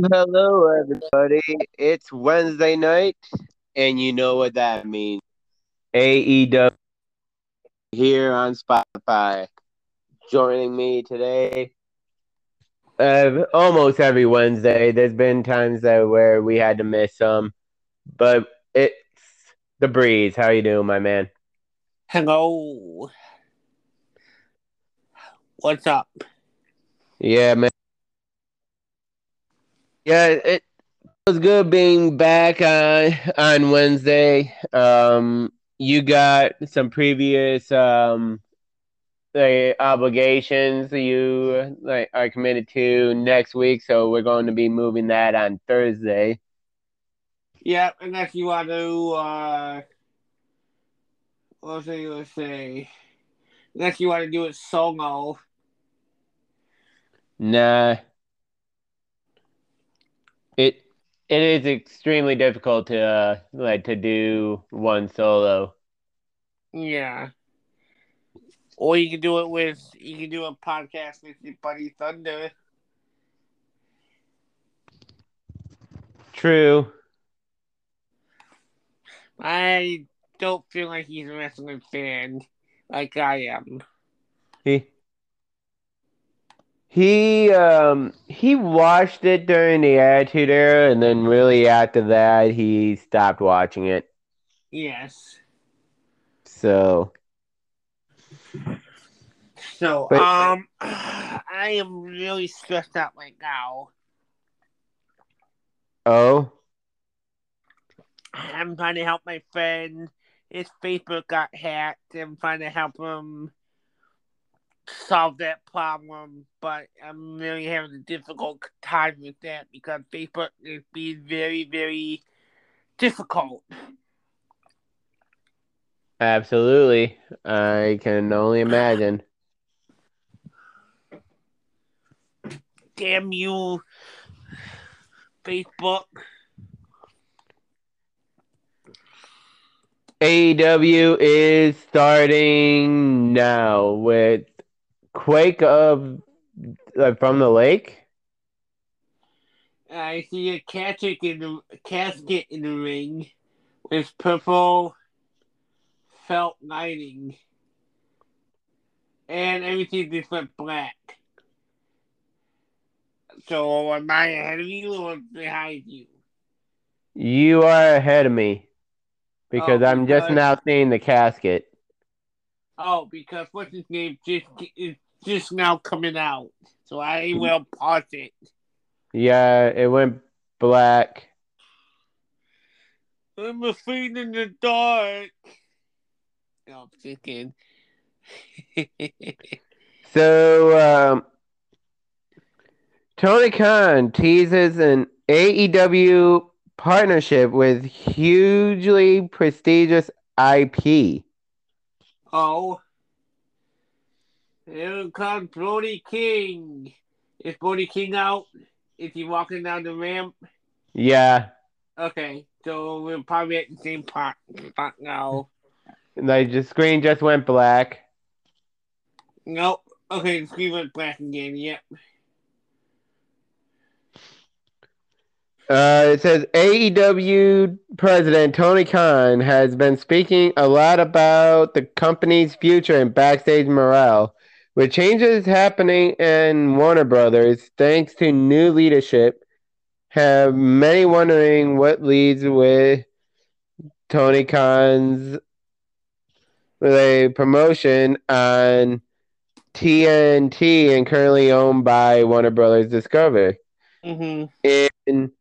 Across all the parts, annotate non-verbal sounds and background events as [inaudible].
hello, everybody. It's Wednesday night, and you know what that means. AEW here on Spotify. Joining me today, uh, almost every Wednesday. There's been times that where we had to miss some, but it's the breeze. How you doing, my man? Hello. What's up? Yeah, man. Yeah, it was good being back on on Wednesday. Um, you got some previous um like obligations you like are committed to next week, so we're going to be moving that on Thursday. Yeah, unless you want to, uh, I going to say? Unless you want to do it solo. Nah. It it is extremely difficult to uh, like to do one solo. Yeah. Or you can do it with, you can do a podcast with your buddy Thunder. True. I don't feel like he's a wrestling fan like I am. He he um he watched it during the Attitude Era, and then really after that he stopped watching it. Yes. So So, But- um, [sighs] I am really stressed out right now. oh I'm trying to help my friend. His Facebook got hacked. I'm trying to help him solve that problem, but I'm really having a difficult time with that because Facebook is being very, very difficult. absolutely. I can only imagine. Damn you, Facebook. AEW is starting now with Quake of uh, from the Lake. I see a casket in the casket in the ring with purple felt lining, and everything just went black. So am I ahead of you or behind you? You are ahead of me because Oh, I'm just now seeing the casket. Oh, because what's his name just is just now coming out, so I will pause it. Yeah, it went black. I'm a afraid in the dark. No, I'm thinking. [laughs] So, um, Tony Khan teases an AEW partnership with hugely prestigious IP. Oh. Here comes Brody King. Is Brody King out? Is he walking down the ramp? Yeah, Okay, so we're probably at the same part, spot now. like the screen just went black. Nope. Okay, the screen went black again. Yep. Uh, it says AEW president Tony Khan has been speaking a lot about the company's future and backstage morale. With changes happening in Warner Brothers, thanks to new leadership, have many wondering what leads with Tony Khan's with a promotion on TNT and currently owned by Warner Brothers Discovery. Mm-hmm. In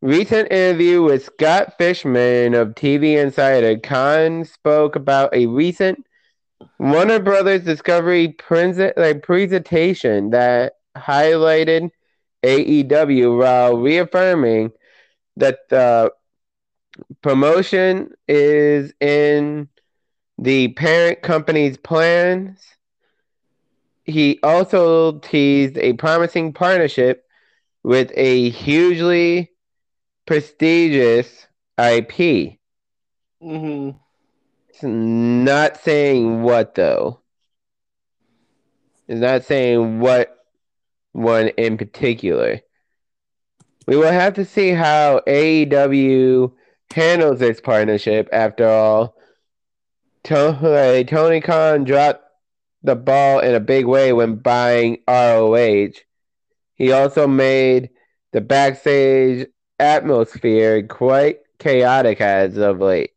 recent interview with Scott Fishman of TV Insider, Khan spoke about a recent Warner Brothers Discovery prese- like, presentation that highlighted AEW while reaffirming that the promotion is in the parent company's plans. He also teased a promising partnership with a hugely prestigious IP. Mm-hmm. Not saying what though. It's not saying what one in particular. we will have to see how AEW handles this partnership. After all, Tony, Tony Khan dropped the ball in a big way when buying ROH. He also made the backstage atmosphere quite chaotic as of late.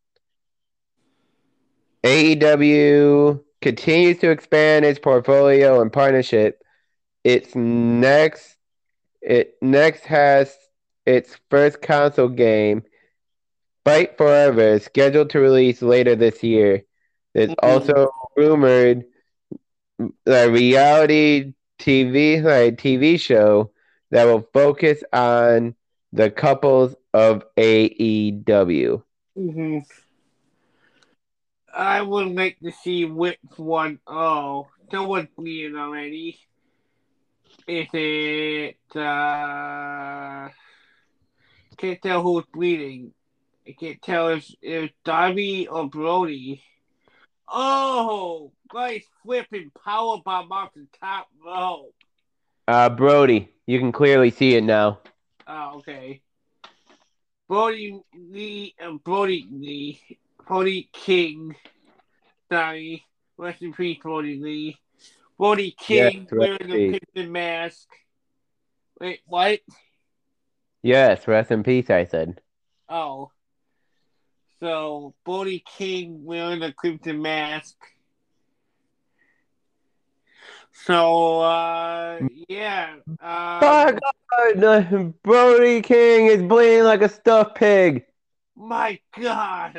AEW continues to expand its portfolio and partnership. Its next it next has its first console game, Fight Forever, scheduled to release later this year. There's Mhm. also rumored a reality TV like TV show that will focus on the couples of AEW. hmm I would like to see which one. Oh, someone's bleeding already. Is it? uh Can't tell who's bleeding. I can't tell if it's Darby or Brody. Oh, nice flipping power powerbomb off the top rope. Uh, Brody, you can clearly see it now. Oh, okay. Brody Lee and Brody Lee, Brody King. Sorry, rest in peace, Brody Lee. Brody King Yes, wearing a the mask. Wait, what? Yes, rest in peace, I said. Oh. So, Brody King wearing a crimson mask. So, uh, yeah. My Um, God, Brody King is bleeding like a stuffed pig. my God.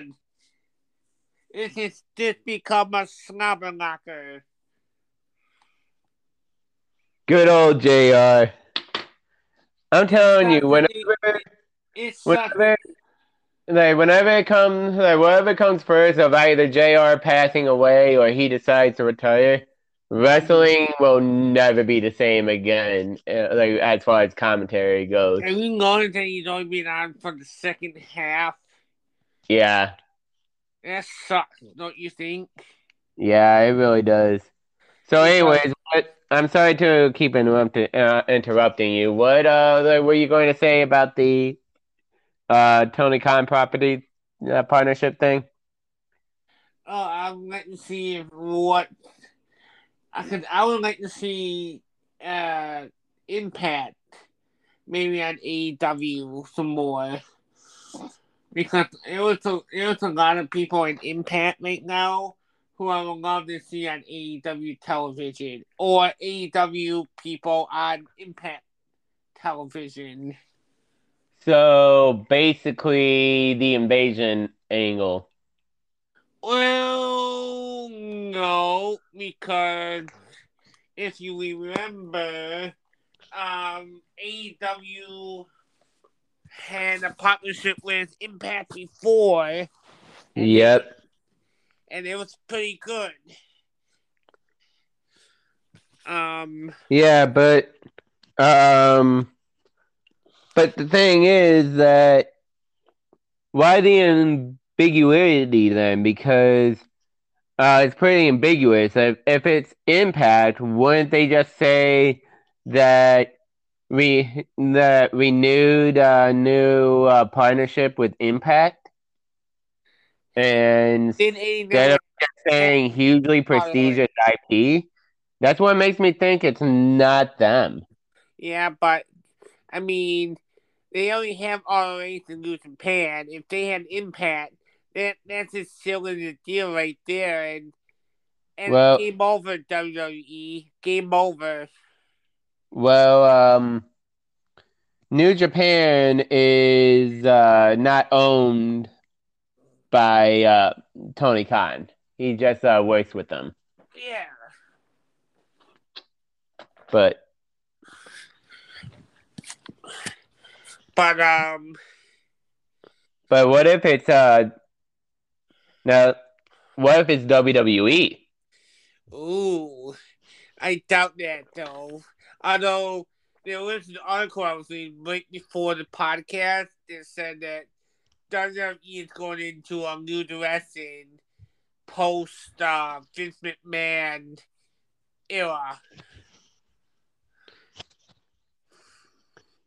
It has just become a slobber knocker. Good old JR. I'm telling you, whenever, It's whenever, like, whenever it comes, like, whatever comes first of either JR passing away or he decides to retire, wrestling will never be the same again, uh, like, as far as commentary goes. Have you noticed that he's only been on for the second half? Yeah, That sucks, don't you think? yeah, it really does. So, anyways, what, I'm sorry to keep interrupting, uh, interrupting you. What uh, were you going to say about the uh Tony Khan property uh, partnership thing? Oh, I would like to see if what I could. I would like to see uh Impact maybe on AEW some more because it was a, it was a lot of people in Impact right now who I would love to see on AEW television or AEW people on Impact television. So basically, the invasion angle. Well, no, because if you remember, um, AEW had a partnership with Impact before, Yep. and it was pretty good. Um, Yeah, but um, but the thing is that why the ambiguity then? Because uh, it's pretty ambiguous. If if it's impact, wouldn't they just say that we that renewed uh, new uh, partnership with Impact, and instead of just saying hugely prestigious IP, that's what makes me think it's not them. yeah, but I mean, they only have ROH in New Japan. If they had Impact, that that's a sealing the deal right there, and and Well- game over WWE, game over. Well, um, New Japan is uh, not owned by uh, Tony Khan. He just uh, works with them. Yeah. But But um, but what if it's uh now? What if it's? WWE? ooh, I doubt that though. Although there was an article I was reading right before the podcast that said that WWE is going into a new direction post uh, Vince McMahon era.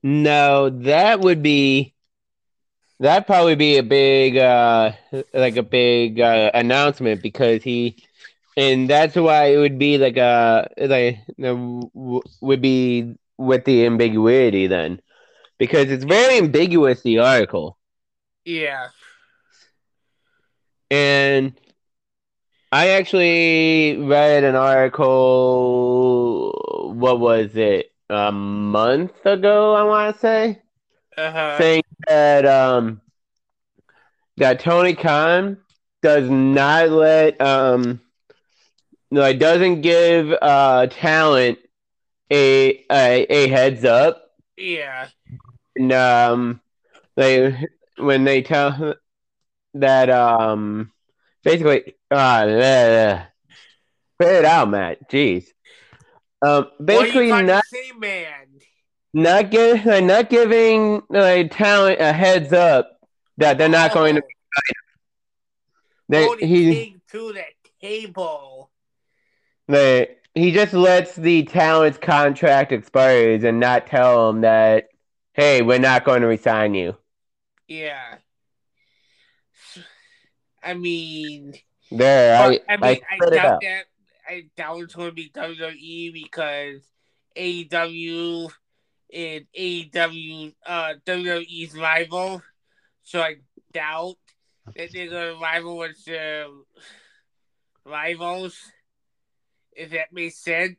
No, that would be that'd probably be a big uh like a big uh, announcement because he and that's why it would be like a like would be with the ambiguity then because it's very ambiguous the article Yeah. and I actually read an article what was it a month ago I want to say Uh-huh. saying that um that Tony Khan does not let um like doesn't give uh talent a a, a heads up Yeah. and um they when they tell that um basically uh spit it out Matt jeez um basically what are you not say, man? not give like, not giving like talent a heads up that they're not going to they, oh, the he to the table. They, he just lets the talent's contract expires and not tell them that hey we're not going to resign you Yeah. I mean, there I I mean, I, I, doubt that. I doubt it's going to be WWE because AEW and AEW, uh, WWE's rival. So I doubt that they're going to rival with their rivals. If that makes sense.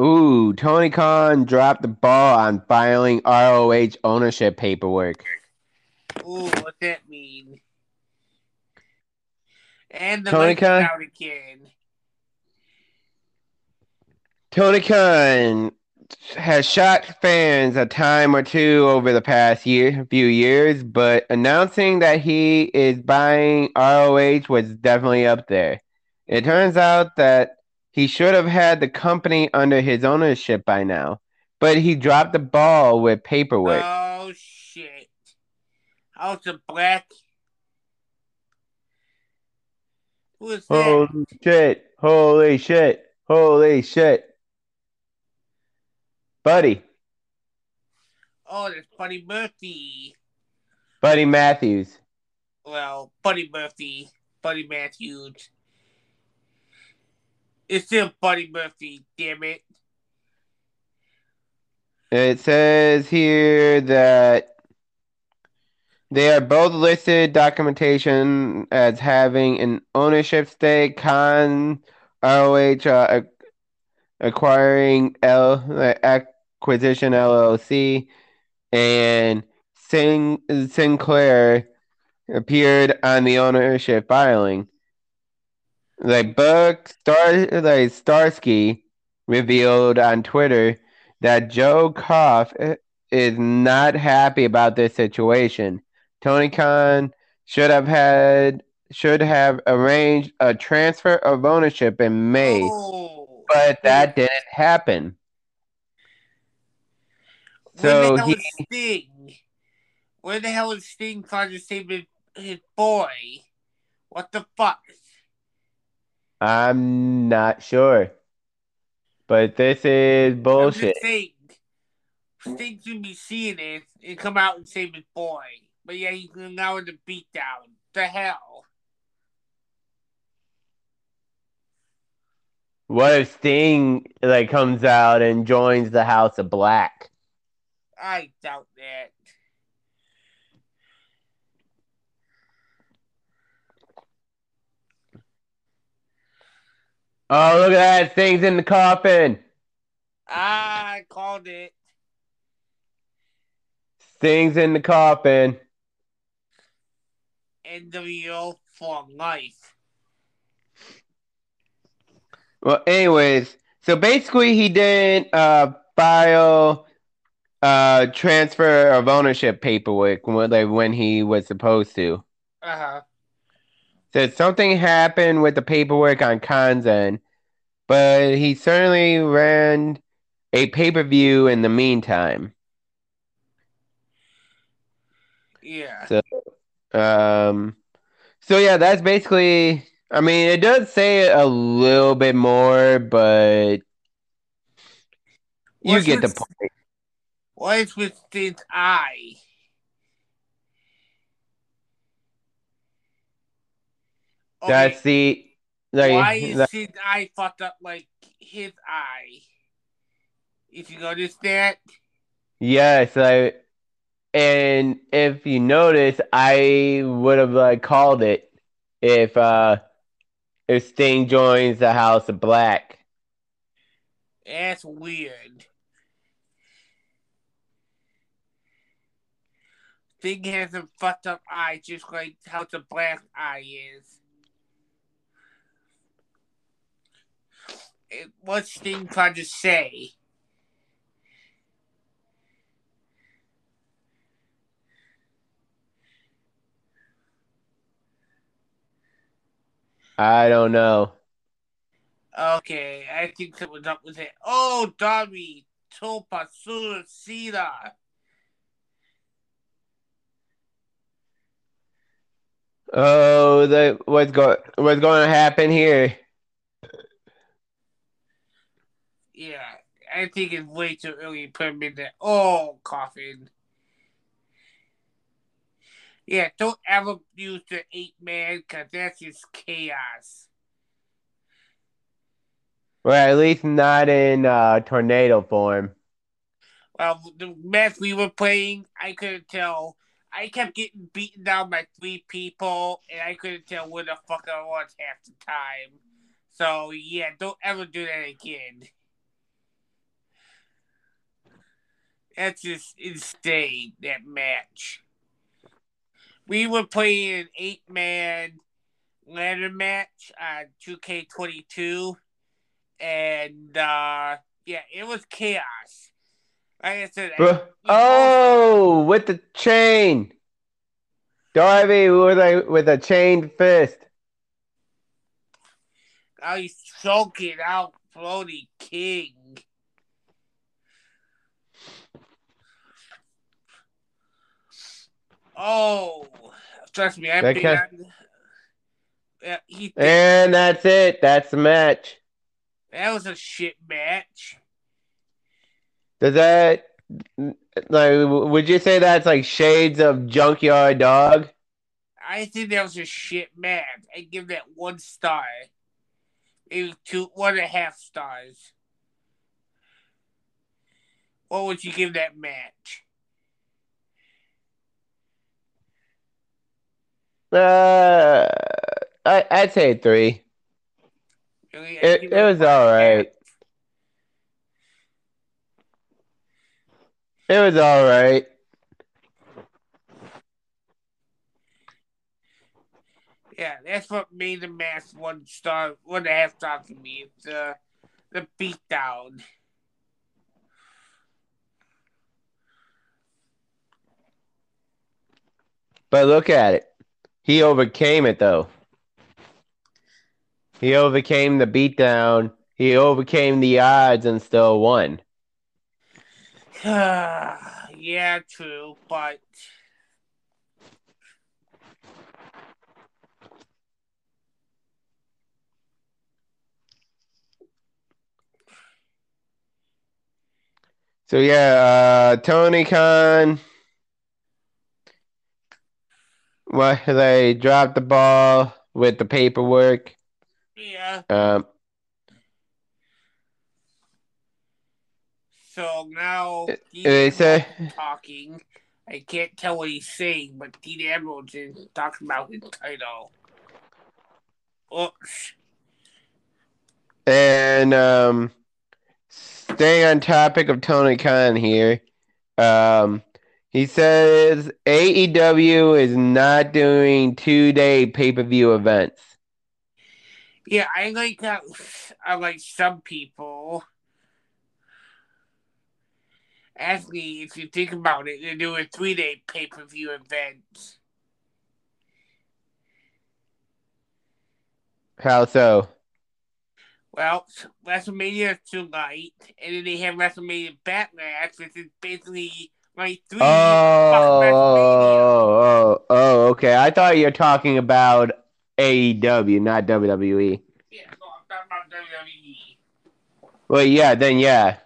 Ooh, Tony Khan dropped the ball on filing ROH ownership paperwork. Ooh, what's that mean? And the Tony Tony Khan? out again. Tony Khan has shocked fans a time or two over the past year, few years, but announcing that he is buying ROH was definitely up there. It turns out that he should have had the company under his ownership by now, but he dropped the ball with paperwork. Oh shit! Oh, House of Black. Who is that? Holy shit! Holy shit! Holy shit! Buddy, Oh, that's Buddy Murphy. Buddy Matthews. Well, Buddy Murphy, Buddy Matthews. It's still Buddy Murphy. Damn it! It says here that they are both listed documentation as having an ownership stake. con ROH uh, acquiring L uh, acquisition LLC and Sin- Sinclair appeared on the ownership filing. Like Buck Star like Starsky revealed on Twitter that Joe Koff is not happy about this situation. Tony Khan should have had should have arranged a transfer of ownership in May, Oh, but that didn't happen. Where So the hell he- is Sting? Where the hell is Sting trying to save his, his boy? What the fuck? I'm not sure. But this is bullshit. just saying. Sting should be seeing this and come out and save his boy. But yeah, he's now in the beatdown. The hell? What if Sting like comes out and joins the House of Black? I doubt that. Oh, look at that! Sting's in the coffin. I called it. Sting's in the coffin. NWO for life. Well, anyways, so basically he didn't uh, file uh, transfer of ownership paperwork when, like, when he was supposed to. Uh huh. Said something happened with the paperwork on Khan's end, but he certainly ran a pay per view in the meantime. Yeah. So- Um, so yeah, that's basically. I mean, it does say a little bit more, but You What's get the point. What is with Sting's eye? Okay, That's the like. why is the- his eye fucked up like his eye? If you notice that, Yes, I and if you notice, I would have like called it if uh if Sting joins the House of Black. that's weird. Sting has a fucked up eye just like how the black eye is. It, what's Sting trying to say? I don't know. Okay, I think someone's up with it. Oh, Dami, Topa, Sura, Oh, the what's going what's going to happen here? Yeah, I think it's way too early to put him in there. Oh, coffin. Yeah, don't ever use the eight man because that's just chaos. Well, at least not in uh, tornado form. Well, the match we were playing, I couldn't tell. I kept getting beaten down by three people, and I couldn't tell where the fuck I was half the time. So, yeah, don't ever do that again. That's just insane, that match. We were playing an eight man ladder match on 2K22, and uh, yeah, it was chaos. Like I said, I- Oh, with the chain. Darby with a with a chained fist. Now he's choking out Floaty King. Oh, trust me, I've That been can't- Yeah, he And that's it. That's the match. that was a shit match. Does that like would you say that's like shades of Junkyard Dog? I think that was a shit match. I give that one star. Maybe two, one and a half stars. What would you give that match? Uh, I I'd say three. Really, It it was all right. It was all right. Yeah, that's what made the match one star, one and a half star for me. It's uh, the beatdown. But look at it. He overcame it though. He overcame the beatdown. He overcame the odds and still won. [sighs] yeah, true, but So yeah, uh, Tony Khan. Well, they dropped the ball with the paperwork. yeah. Um, So now he's Dean it say- Ambrose is talking. I can't tell what he's saying, but Dean Ambrose is talking about his title. Oops. and um, staying on topic of Tony Khan here. Um, he says AEW is not doing two day pay per view events. Yeah, I like that. I like some people. Actually, if you think about it, they're doing three day pay per view events. How so? Well, WrestleMania is tonight, and then they have WrestleMania Backlash, which is basically like three. Oh, oh, oh, oh, okay. I thought you were talking about AEW, not WWE. Yeah, no, I'm talking about WWE. Well, yeah, then yeah.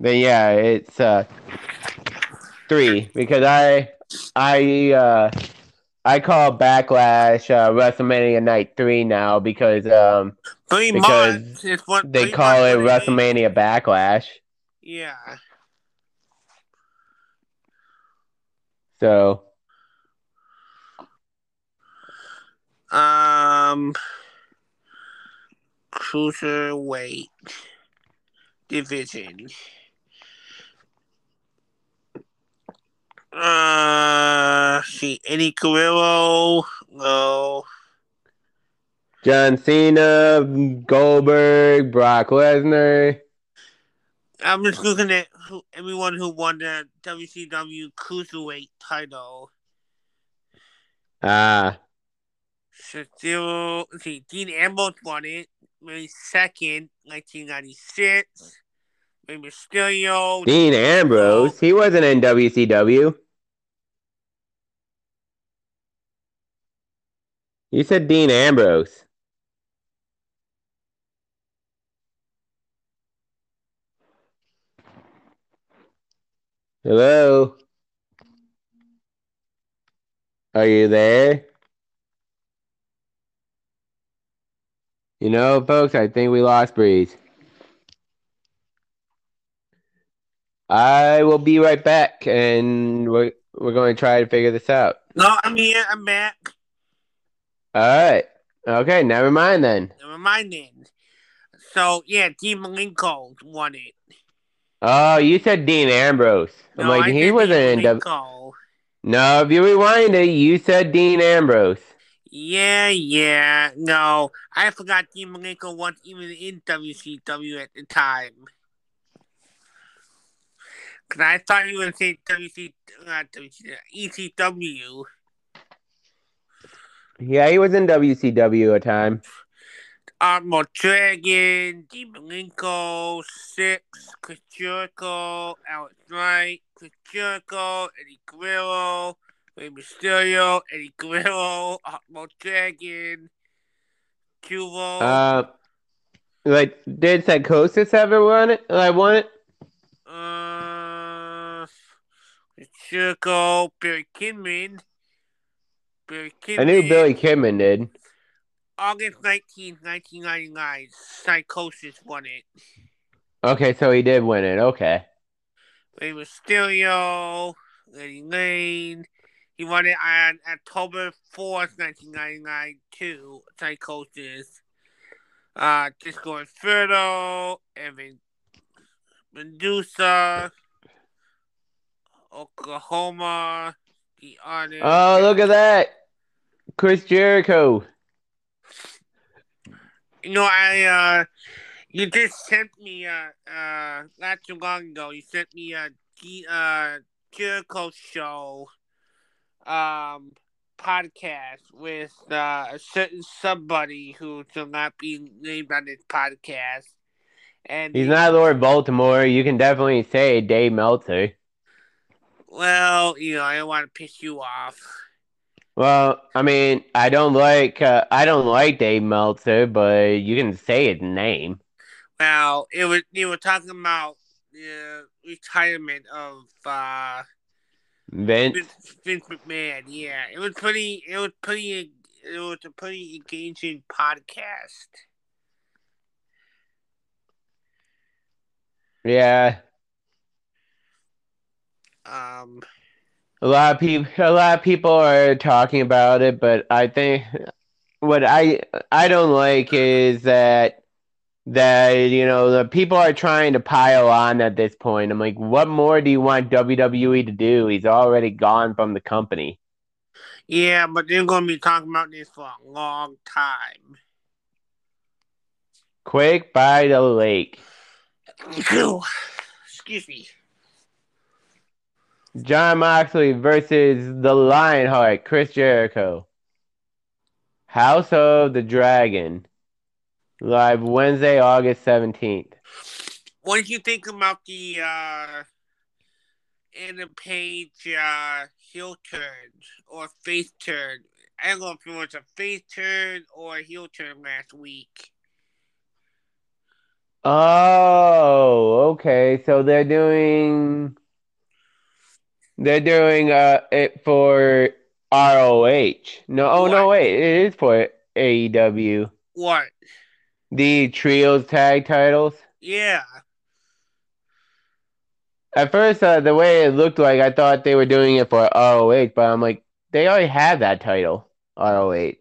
Then yeah, it's uh three because I I uh I call Backlash uh, WrestleMania Night three now because um Three Because months what they call it months what is. WrestleMania Backlash. Yeah. So Um, cruiserweight division. Uh, see, Eddie Guerrero, no. John Cena, Goldberg, Brock Lesnar. I'm just looking at who, everyone who won the WCW cruiserweight title. Ah, So still, let's see, Dean Ambrose won it. May second, 1996. Rey Mysterio. Dean Ambrose. He wasn't in WCW. You said Dean Ambrose. Hello? Are you there? You know, folks, I think we lost Breeze. I will be right back, and we're we're going to try to figure this out. No, I'm here. I'm back. All right. Okay, never mind then. Never mind then. So, yeah, Dean Malenko won it. Oh, you said Dean Ambrose. I'm No, like, I he wasn't in W. No, if you rewind it, you said Dean Ambrose. Yeah, yeah. No, I forgot Dean Malenko wasn't even in WCW at the time. Because I thought you would say WC, not WC, ECW. Yeah, he was in WCW a time. Último Dragón, Dean Malenko, Syxx, Chris Jericho, Alex Wright, Chris Jericho, Eddie Guerrero, Rey Mysterio, Eddie Guerrero, Último Dragón, Cubo. Uh, like, did Psicosis ever run it? I won it. Uh, Jericho, Barry Kidman. Barry Kidman. I knew Billy Kidman did. August 19th, 1999. Psicosis won it. Okay, so he did win it. Okay. Rey Mysterio, Lenny Lane. He won it on October 4th, 1999, too. Psicosis. Uh, Disco Inferno, Evan Madusa, Oklahoma, The. Oh, look at that. Chris Jericho. You know, I, uh, you just sent me, uh, uh, not too long ago, you sent me a, G- uh, Jericho show, um, podcast with, uh, a certain somebody who shall not be named on this podcast. And He's not Lord Baltimore. You can definitely say Dave Meltzer. Well, you know, I don't want to piss you off. Well, I mean, I don't like uh, I don't like Dave Meltzer, but you can say his name. Well, it was you were talking about the retirement of uh Vince. Vince, Vince McMahon. Yeah, it was pretty. It was pretty. It was a pretty engaging podcast. Yeah, Um, a lot of people a lot of people are talking about it, but I think what I I don't like is that that you know the people are trying to pile on at this point. I'm like, what more do you want WWE to do? He's already gone from the company. yeah, but they're going to be talking about this for a long time. Quake by the Lake. Excuse me. Jon Moxley versus the Lionheart, Chris Jericho. House of the Dragon. Live Wednesday, August 17th. What did you think about the uh, Adam Page uh, heel turn or face turn? I don't know if it was a face turn or a heel turn last week. Oh, okay, so they're doing they're doing uh it for ROH. No, oh no, wait, it is for AEW. What? The trios tag titles. Yeah. At first, uh, the way it looked like, I thought they were doing it for ROH, but I'm like, they already have that title, ROH.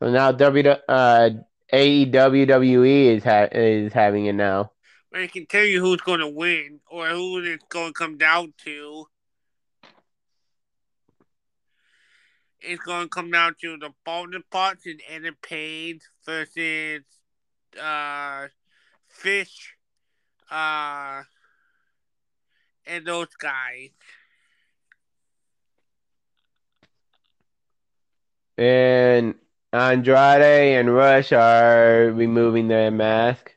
So now W uh AEW is ha- is having it now. I can tell you who's going to win or who it's going to come down to. It's going to come down to the Bolton Pots and Adam Page versus uh, Fish uh, and those guys. And Andrade and Rush are removing their mask.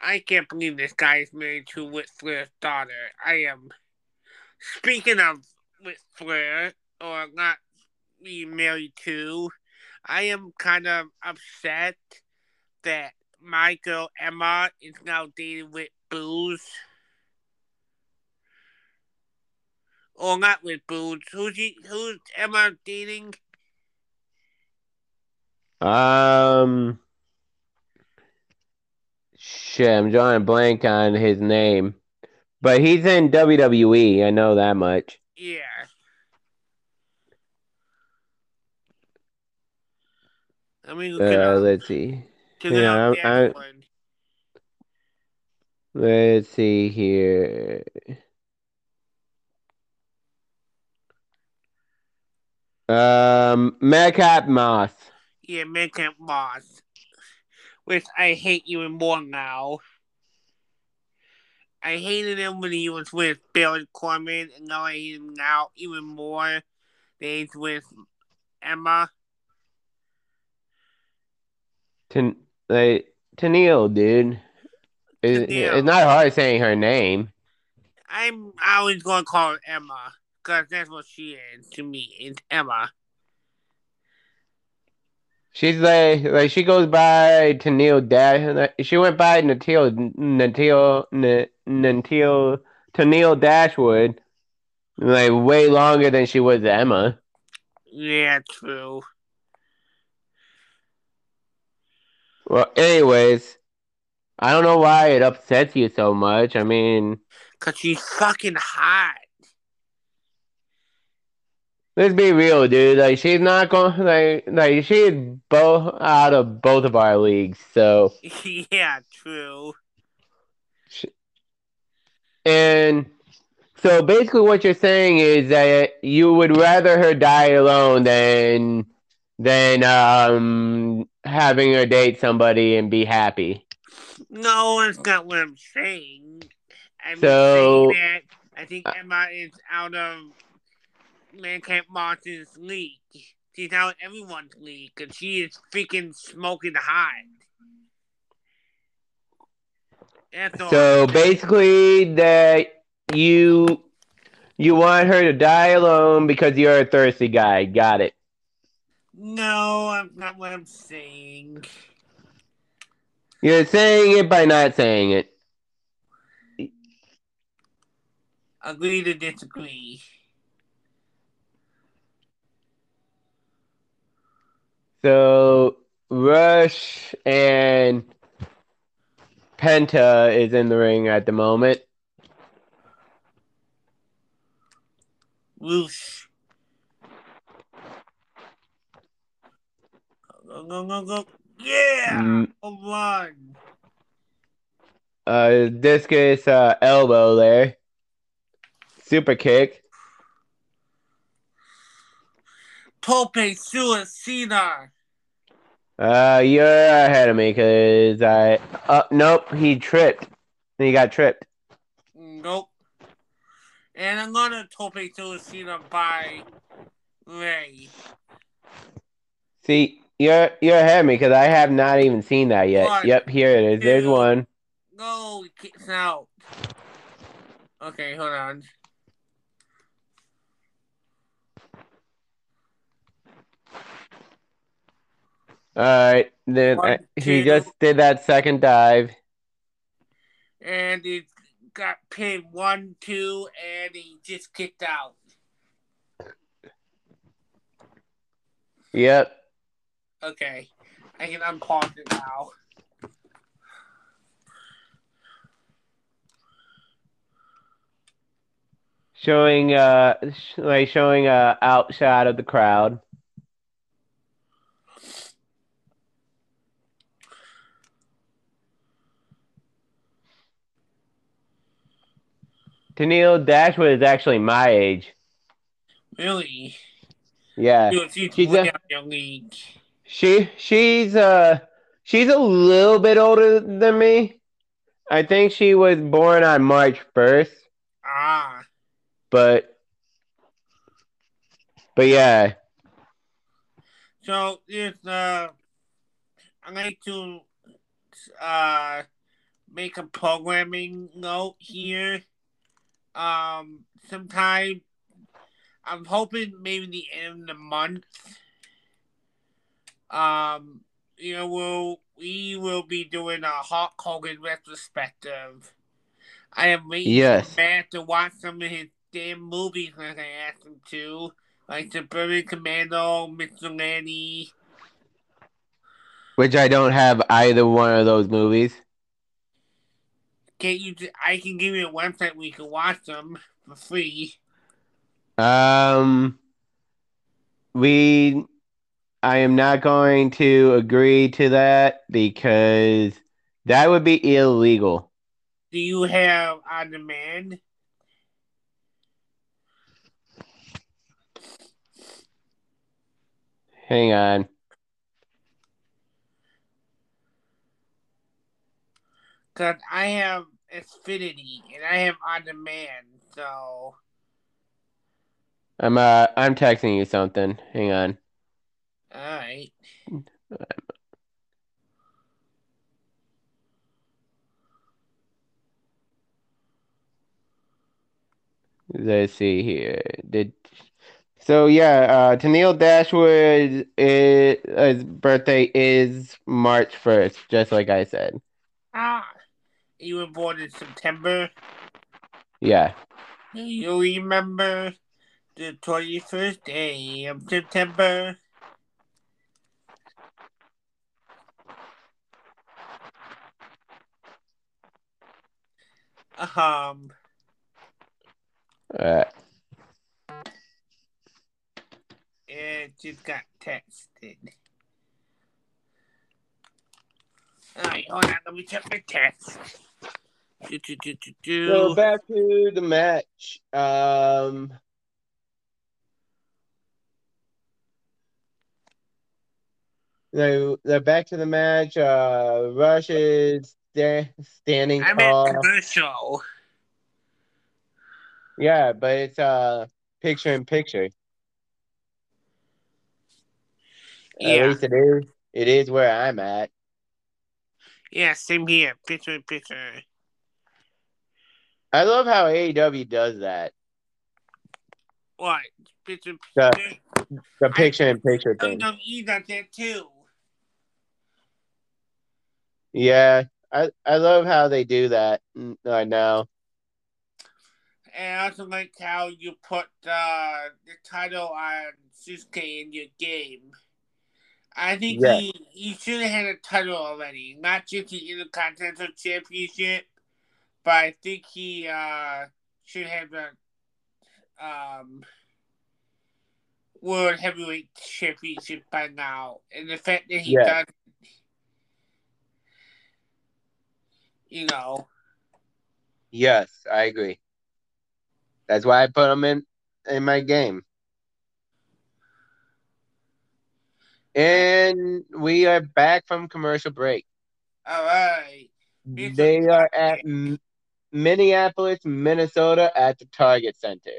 I can't believe this guy is married to Flair's daughter. I am. Speaking of Flair, or not being married to, I am kind of upset that my girl Emma is now dating with Booze. Or not with Booze. Who's he, who's Emma dating? Um, shit, I'm drawing a blank on his name, but he's in WWE. I know that much. Yeah. I mean, look Uh, let's see. Yeah, I-. Let's see here. Um, Madcap Moss. Yeah, Madcap Moss. Which I hate You even more now. I hated him when he was with Baron Corbin, and now I hate him now even more than he's with Emma. Ten, like, Tenille, dude. It, it's not hard saying her name. I'm always going to call her Emma, because that's what she is to me. It's Emma. She's like, like she goes by Tenille Dash. She went by Natil, Natil, Natil, Tenille Dashwood, like way longer than she was Emma. Yeah, true. Well, anyways, I don't know why it upsets you so much. I mean, Because she's fucking hot. Let's be real, dude. Like she's not going like like she's both out of both of our leagues. So [laughs] yeah, true. and so basically, what you're saying is that you would rather her die alone than than um having her date somebody and be happy. No, that's not what I'm saying. I'm So- saying that I think Emma is out of Mankind Moss's league. She's of everyone's league because she is freaking smoking hot. That's. So basically, that you you want her to die alone because you're a thirsty guy. Got it. no, that's not what I'm saying. You're saying it by not saying it. Agree to disagree. So Rush and Penta is in the ring at the moment. Whoosh. Go, go, go, go. Yeah! Mm, Home run. uh, discus uh, elbow there. Super kick. Tope Suicida. Uh, you're ahead of me because I. Uh, nope, he tripped. He got tripped. Nope. And I'm gonna Tope Suicida by Rey. See, you're you're ahead of me because I have not even seen that yet. One, yep, here it is. There's two. one. Go, he kicks out. Okay, hold on. All right, then One, uh, he just did that second dive. and he got pinned one, two, and he just kicked out. Yep. Okay, I can unpause it now. Showing uh sh- like showing a outshot of the crowd. Tenille Dashwood is actually my age. Really? Yeah. Dude, she's She's a- out of your league. She she's uh she's a little bit older than me. I think she was born on March first, Ah, but but yeah. so there's uh, I'm going to uh make a programming note here. Um, sometime I'm hoping maybe the end of the month. Um, you know, we'll we will be doing a Hulk Hogan retrospective. I am waiting Yes. for Matt to watch some of his damn movies like I asked him to, like Suburban Commando, Mr. Nanny. Which I don't have either one of those movies. Can you? I can give you a website where you can watch them for free. Um we I am not going to agree to that because that would be illegal. Do you have on demand? Hang on. Cause I have Xfinity and I have on demand, so I'm uh I'm texting you something. Hang on. all right. Let's see here. Did so yeah, uh Tenille Dashwood is, his birthday is March first, just like I said. Ah, you were born in September. Yeah. You remember the twenty first day of September? Um, Uh, it just got texted. Alright, hold on, let me check my text. Do, do, do, do, do. so back to the match. Um they're back to the match. Uh, Rush is sta- standing I'm at tall. commercial. Yeah, but it's uh picture in picture. At Yeah, least it is. It is where I'm at. yeah, same here. Picture in picture. I love how AEW does that. What? Picture The picture? the picture in picture thing. WWE does that too. Yeah, I I love how they do that. Mm, I know. And I also like how you put uh, the title on Susuke in your game. I think Yeah. he, he should have had a title already, not just the Intercontinental Championship, but I think he uh, should have the um, World Heavyweight Championship by now. And the fact that he Yeah. does, you know, Yes, I agree. That's why I put him in in my game. And we are back from commercial break. all right. They are at Minneapolis, Minnesota at the Target Center.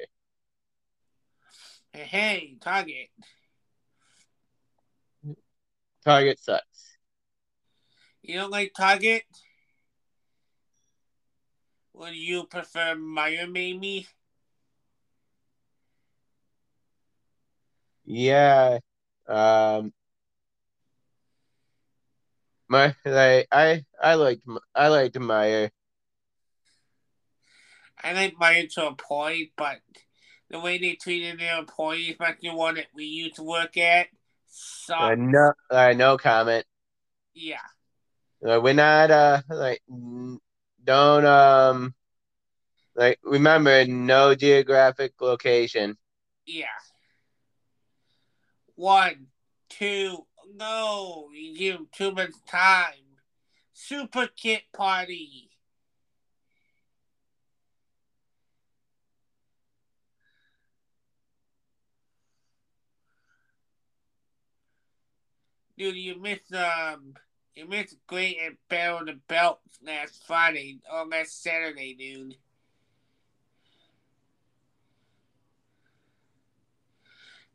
Hey, Target. Target sucks. You don't like Target? Would you prefer Miami? Yeah. Um My like I I liked I liked Meijer. I like Meijer to a point, but the way they treated their employees, like the one that we used to work at, sucked. Uh, no, uh, no comment. yeah. Uh, we're not uh like don't um like remember no geographic location. Yeah. One, two, no, you give too much time. Superkick Party. Dude, you missed um, you missed great at Battle of the Belts last Friday or last Saturday, dude.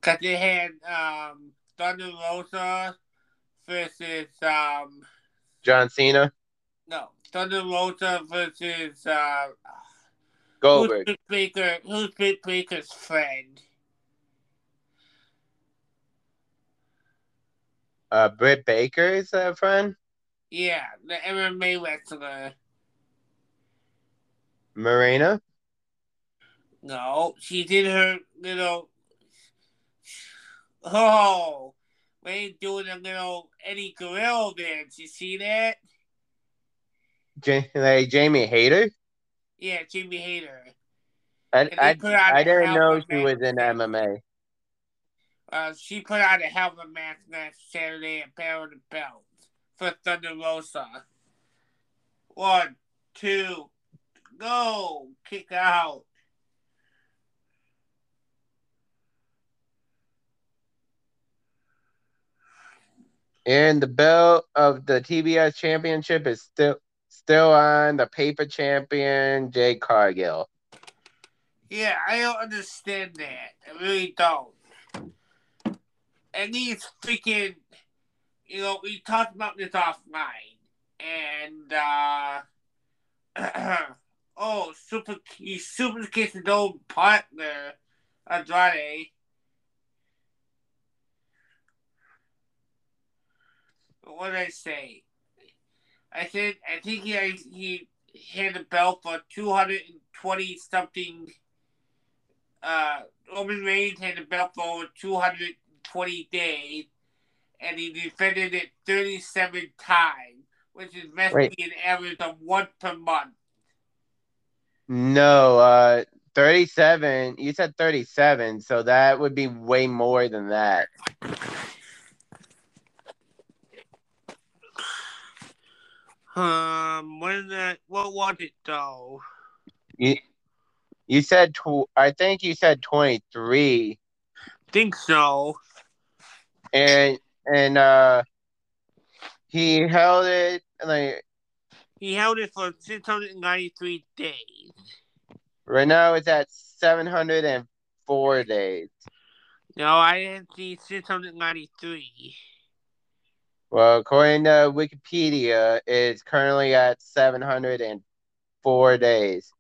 Cause they had um Thunder Rosa versus um John Cena, no Thunder Rosa versus uh Goldberg. who's Britt Baker who's Britt Baker's friend? Uh, Britt Baker Baker's uh, friend, Yeah, the MMA wrestler. Marina. No, she did her little. Oh, they doing a little Eddie Guerrero dance. You see that? J- like Jamie Hayter. Yeah, Jamie Hayter. I, I, I a didn't know she was in. MMA. Uh, she put out a hell of a match last Saturday at Battle of the Belts for Thunder Rosa. One, two, go, kick out. And the belt of the TBS championship is still still on the paper champion Jade Cargill. Yeah, I don't understand that. I really don't. And these freaking, you know, we talked about this offline, and uh, [clears throat] oh, super, he super kissed his own partner, Andrade. What did I say? I said I think he he had a belt for two hundred and twenty something. Uh, Roman Reigns had a belt for over two hundred twenty days, and he defended it thirty seven times, which is Wait. an average of one per month. No, uh, thirty-seven. You said thirty-seven, so that would be way more than that. Um, when that what was it though? You you said tw- I think you said twenty-three, Think so. And and uh, he held it like He held it for six hundred ninety three days. right now it's at seven hundred and four days. No, I didn't see six hundred ninety three. Well, according to Wikipedia, it's currently at seven hundred and four days.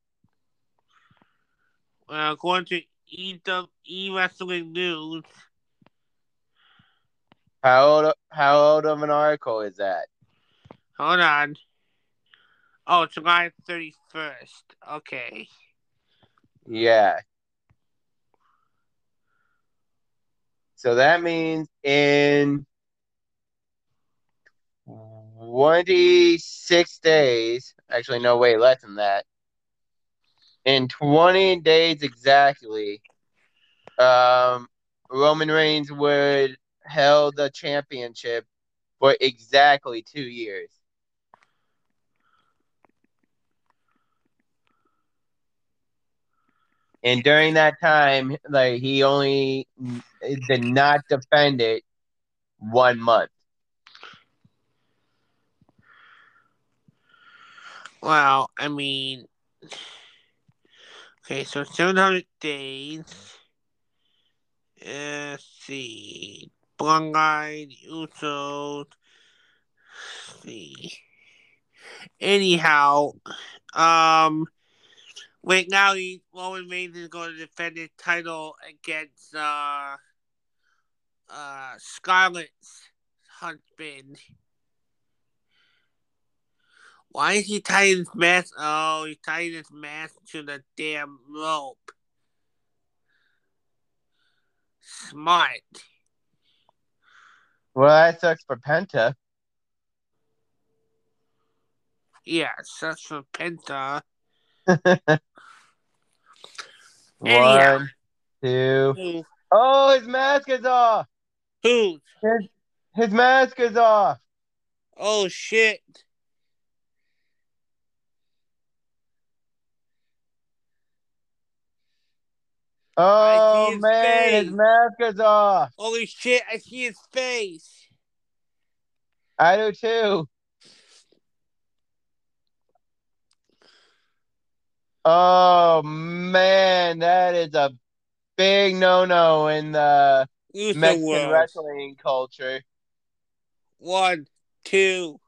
Well, according to E E Wrestling News, How old? How old of an article is that? hold on. Oh, July thirty first. Okay. Yeah. So that means in 26 days, actually, no, wait, less than that. In 20 days exactly, um, Roman Reigns would held the championship for exactly two years. And during that time, like he only did not defend it one month. Well, I mean, okay, so 700 days. Let's see. Bloodline, Usos. See. Anyhow, um, wait, now he, Roman Reigns is going to defend his title against, uh, uh, Scarlett's husband. Why is he tying his mask? Oh, he's tying his mask to the damn rope. Smart. Well, that sucks for Penta. Yeah, sucks for Penta. [laughs] One, two. Who? Oh, his mask is off. Who? His, his mask is off. Oh shit. Oh his man, his mask is off. Holy shit, I see his face. I do too. Oh man, that is a big no-no in the Use Mexican wrestling culture. One, two.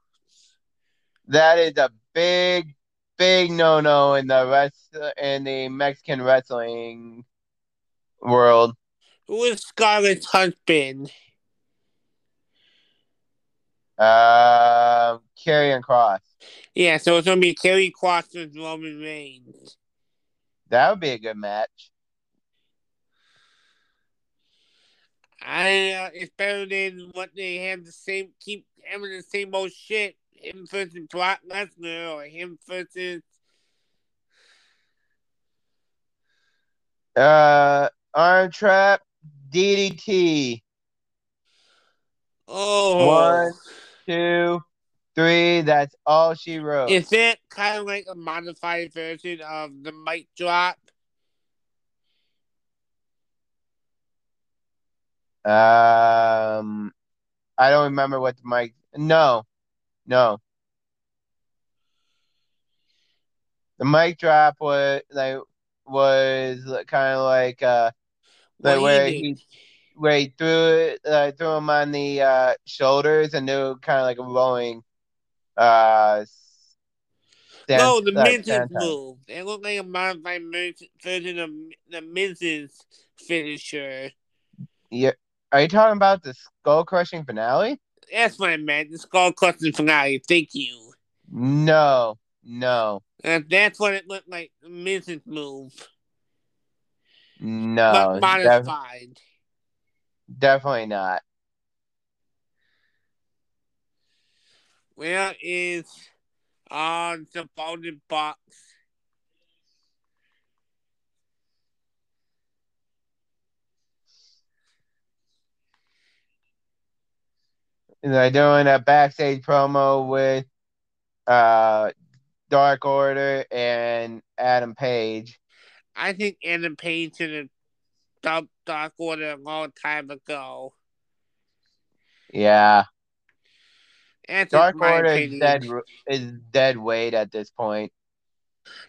That is a big, big no-no in the rest in the Mexican wrestling world. Who is Scarlett's husband? Um, Karrion Kross. Yeah, so it's gonna be Kerry Cross and Roman Reigns. That would be a good match. I uh, it's better than what they have the same keep having the same old shit. Him versus Brock Lesnar or him versus Uh, arm trap, DDT. oh One. Two. That's all she wrote. Is it kind of like a modified version of the mic drop? Um, I don't remember what the mic. No, no. The mic drop was like was kind of like uh like where he he where he threw it uh, threw him on the uh shoulders and do kind of like a rolling uh no, the uh, Miz's move. It looked like a modified version of the Miz's finisher. Yeah, are you talking about the skull crushing finale? That's what I meant. The skull crushing finale. Thank you. No, no, Uh, that's what it looked like. The Miz's move, no, def- definitely not. Where is uh, the folded box? They're doing a backstage promo with uh Dark Order and Adam Page. I think Adam Page should have dumped Dark Order a long time ago. Yeah, That's Dark Order is dead is dead weight at this point.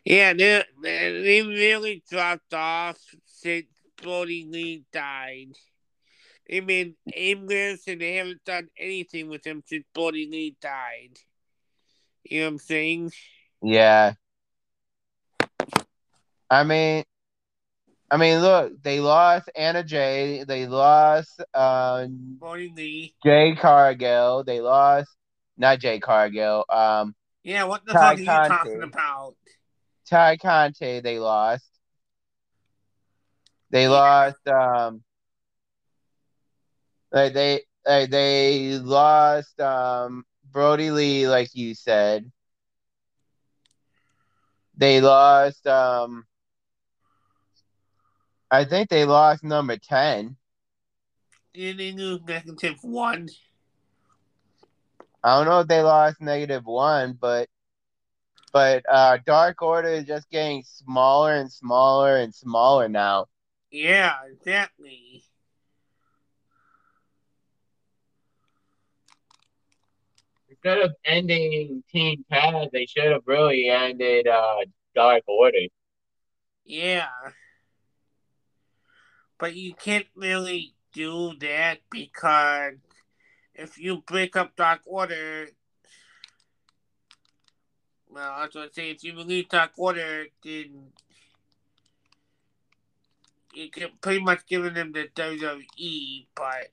Yeah, they they really dropped off since Brodie Lee died. They've been aimless and they haven't done anything with him since Brodie Lee died. You know what I'm saying? Yeah. I mean, I mean, look, they lost Anna Jay, they lost um Brodie Lee. Jade Cargill, they lost not Jade Cargill, um Yeah, what the Ty fuck are you talking about? Tay Conti, they lost. They Yeah. lost um like they like they lost um Brodie Lee, like you said. They lost um I think they lost number ten. Did they lose negative one? I don't know if they lost negative one, but but uh Dark Order is just getting smaller and smaller and smaller now. Yeah, exactly. Instead of ending Team Taz, they should have really ended uh Dark Order. Yeah. But you can't really do that because if you break up Dark Order, well, I was going to say, if you release Dark Order, then you can pretty much giving them the WWE, but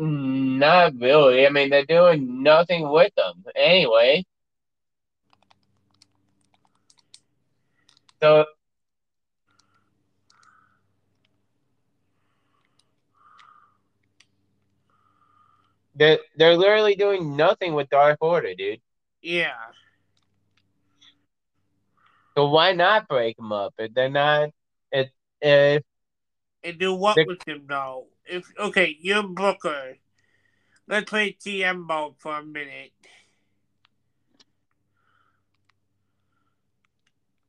Not really. I mean, they're doing nothing with them anyway. So they're they're literally doing nothing with Dark Order, dude. Yeah. So why not break them up? If they're not, if if And do what with him though? If okay, you're Booker. Let's play GM mode for a minute.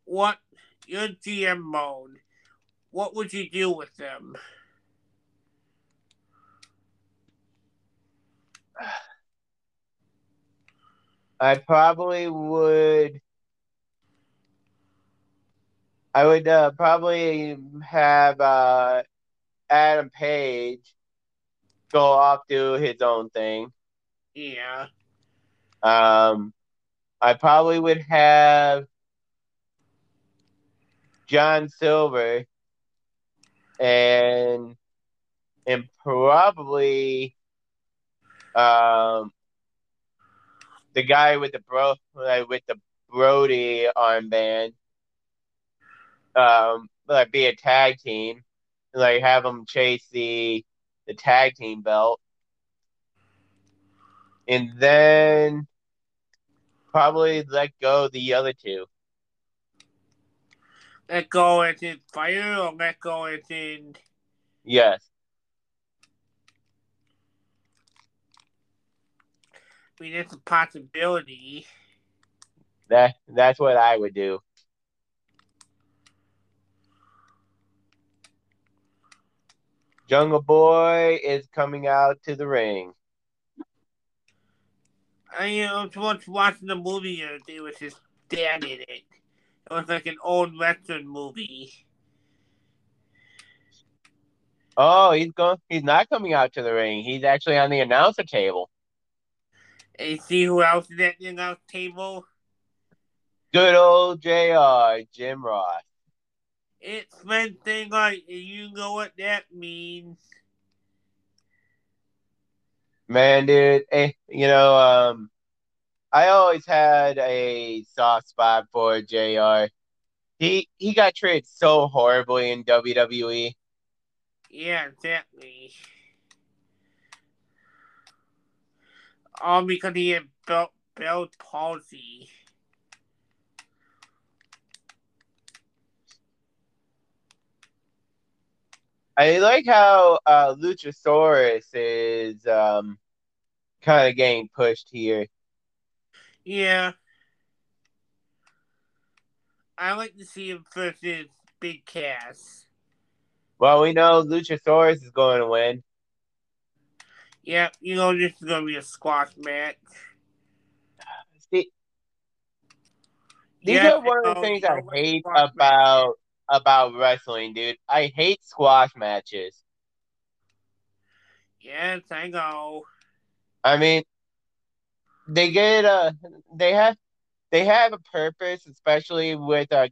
What your GM mode? What would you do with them? I probably would. I would uh, probably have uh, Adam Page go off do his own thing. Yeah. Um, I probably would have John Silver and and probably um the guy with the bro with the Brody armband um like be a tag team like have them chase the the tag team belt. And then probably let go the other two Let go as in fire or let go as in yes I mean it's a possibility. that that's what I would do Jungle Boy is coming out to the ring. I uh, was once watching the movie and there was his dad in it. It was like an old western movie. Oh, he's going. He's not coming out to the ring. He's actually on the announcer table. And see who else is at the announcer table? Good old Jr. Jim Ross. It's night, and you know what that means. Man, dude, eh, you know, um, I always had a soft spot for Jr. He he got treated so horribly in WWE. Yeah, exactly. All because he had belt Bell's palsy. I like how uh, Luchasaurus is um, kind of getting pushed here. Yeah. I like to see him versus Big Cass. Well, we know Luchasaurus is going to win. Yeah, you know this is gonna be a squash match. See, these Yeah, are one of the things I hate about about wrestling, dude. I hate squash matches. Yes, I know. I mean, they get a they have they have a purpose, especially with uh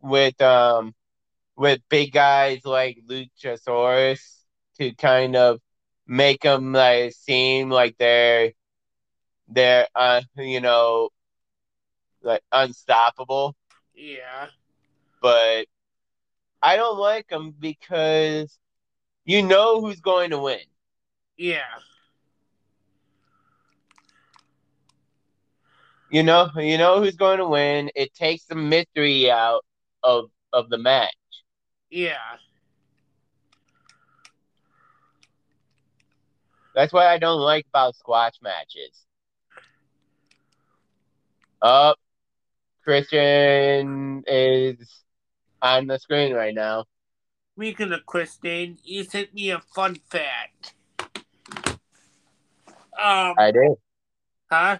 with um with big guys like Luchasaurus to kind of make them like seem like they're they're uh you know like unstoppable. Yeah. But I don't like them because you know who's going to win. Yeah. You know, you know who's going to win. It takes the mystery out of of the match. Yeah. That's what I don't like about squash matches. Up, Christian is on the screen right now. Speaking of Christian, you sent me a fun fact. Um, I did. huh?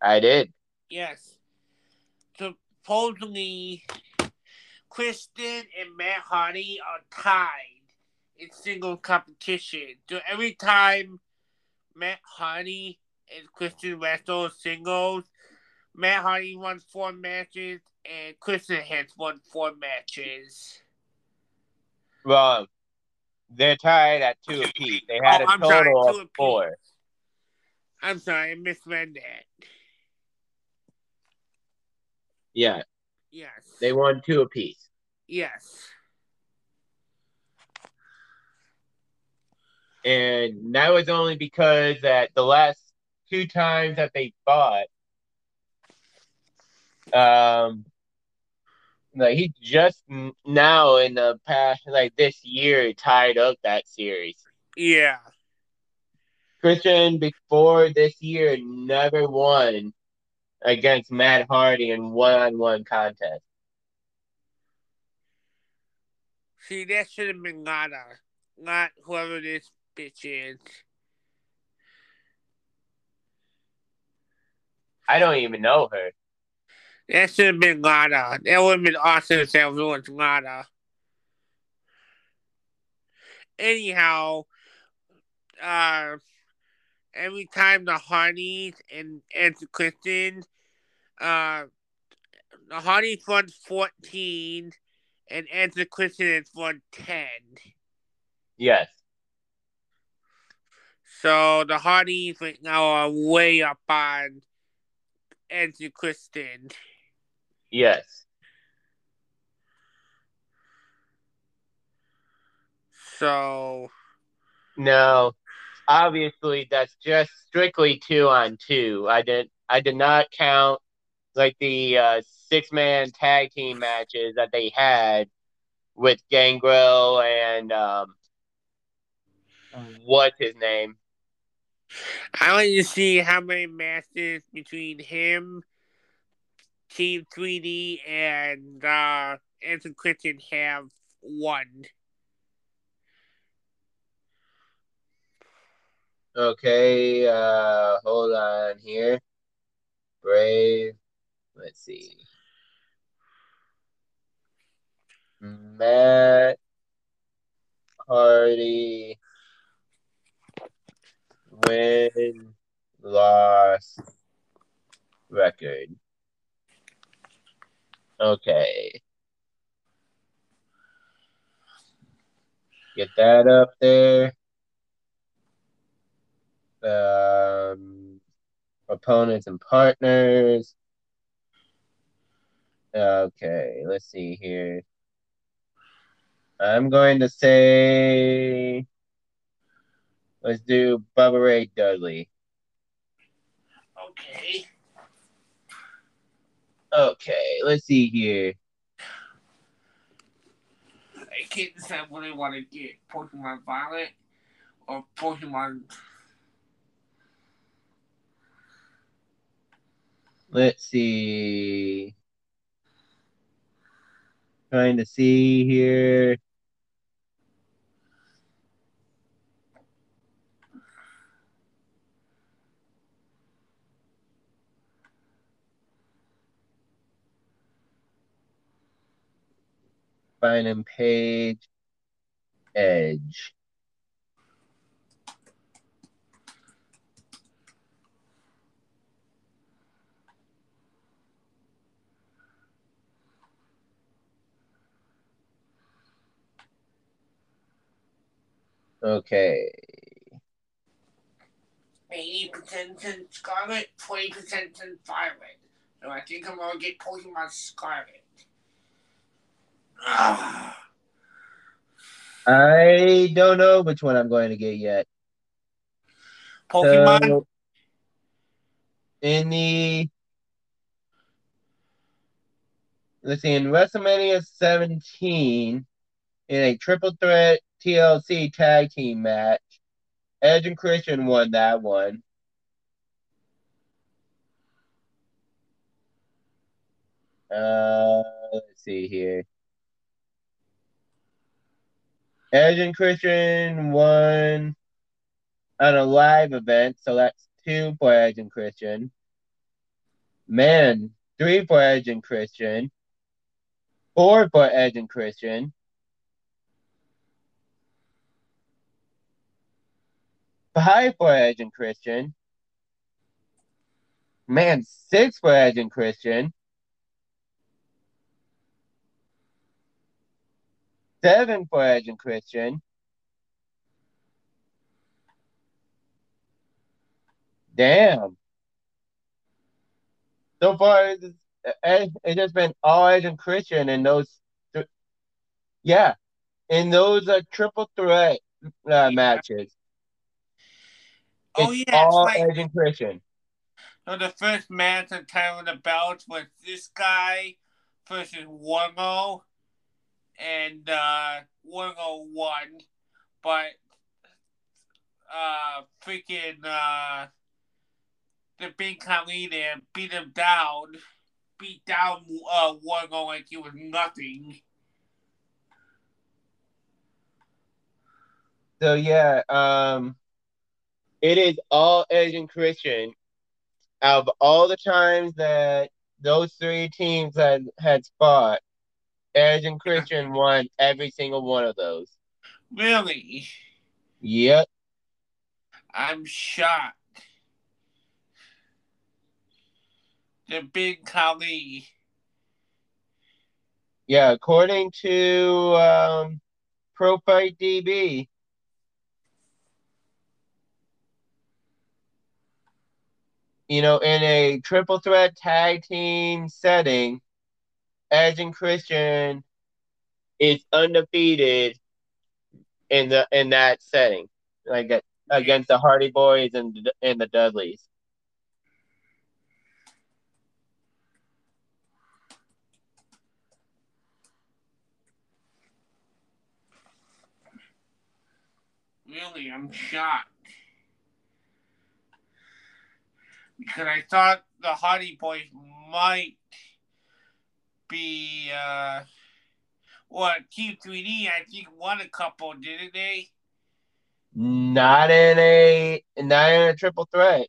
I did. Yes. Supposedly, Christian and Matt Hardy are tied in single competition. So every time Matt Hardy and Christian wrestle singles, Matt Hardy won four matches and Christian has won four matches. Well, They're tied at two apiece. They had Oh, a I'm total two of apiece. four. I'm sorry, I misread that. Yeah, Yes. they won two apiece. Yes. And that was only because that the last two times that they fought, um, like he just now in the past, like this year, tied up that series. Yeah. Christian before this year never won against Matt Hardy in one-on-one contest. See, that should have been Lana, not whoever this bitch is. I don't even know her. That should have been Lana. That would have been awesome if that was Lana. Anyhow, uh, every time the Hardys and and the Christian, uh, the Hardys won fourteen, and Answer Christian has won ten. Yes. So the Hardys right now are way up on Answer Christian. Yes. So No. Obviously that's just strictly two on two. I didn't I did not count like the uh, six man tag team matches that they had with Gangrel and um what's his name? I want to see how many matches between him, Team 3D, and uh, Answer Christian have won. Okay, uh hold on here. Brave. Let's see. Matt Hardy win loss record. Okay. Get that up there. Um, opponents and partners. Okay, let's see here. I'm going to say, let's do Bubba Ray Dudley. Okay. Okay, let's see here. I can't decide what I want to get Pokemon Violet or Pokemon. Let's see. Trying to see here. Finding page edge. Okay. 80% in Scarlet, 20% in Violet. So I think I'm going to get Pokemon Scarlet. [sighs] I don't know which one I'm going to get yet. Pokemon? So, in the let's see, in WrestleMania 17, in a triple threat TLC tag team match, Edge and Christian won that one. Uh, let's see here. Edge and Christian won on a live event, so that's two for Edge and Christian. Man, three for Edge and Christian. Four for Edge and Christian. Five for Edge and Christian. Man, six for Edge and Christian. Seven for Edge and Christian. Damn. So far, it's, eh, just been all Edge and Christian and those. Th- yeah. In those uh, triple threat uh, matches. Oh yeah, all like, Edge and Christian. So the first match at Time of the Belts was this guy versus Wardlow, and uh, Wardlow won, but uh, freaking uh, the big Khali there beat him down, beat down uh, Wardlow like he was nothing. So yeah, um, it is all Edge and Christian. Out of all the times that those three teams had had fought, Edge and Christian won every single one of those. Really? Yep. I'm shocked. The big Khali. Yeah, according to um, Pro Fight DB, you know, in a triple threat tag team setting, Edge and Christian is undefeated in the in that setting, like against the Hardy Boys and and the Dudleys. Really, I'm shocked because I thought the Hardy Boys might be uh what Team 3D I think won a couple, didn't they? Not in a not in a triple threat.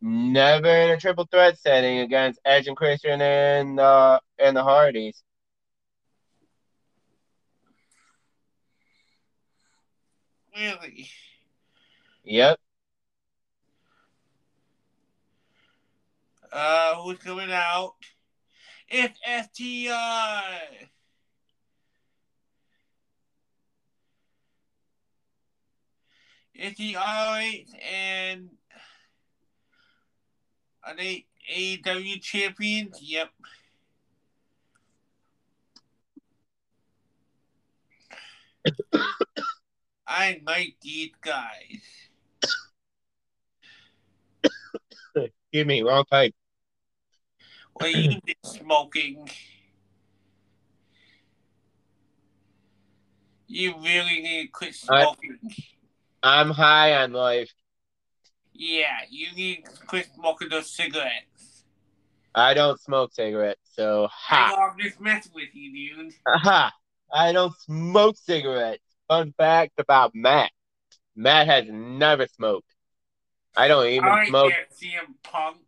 Never in a triple threat setting against Edge and Christian and uh and the Hardys. Really? Yep. Uh, who's coming out? It's FTR. It's the ROH and are they AEW champions? Yep. [coughs] [coughs] I like these guys. Excuse me, wrong pipe. What you been smoking? You really need to quit smoking. I, I'm high on life. Yeah, you need to quit smoking those cigarettes. I don't smoke cigarettes, so ha. I'm just messing with you, dude. Ha! I don't smoke cigarettes. Fun fact about Matt: Matt has never smoked. I don't even I smoke. CM Punk.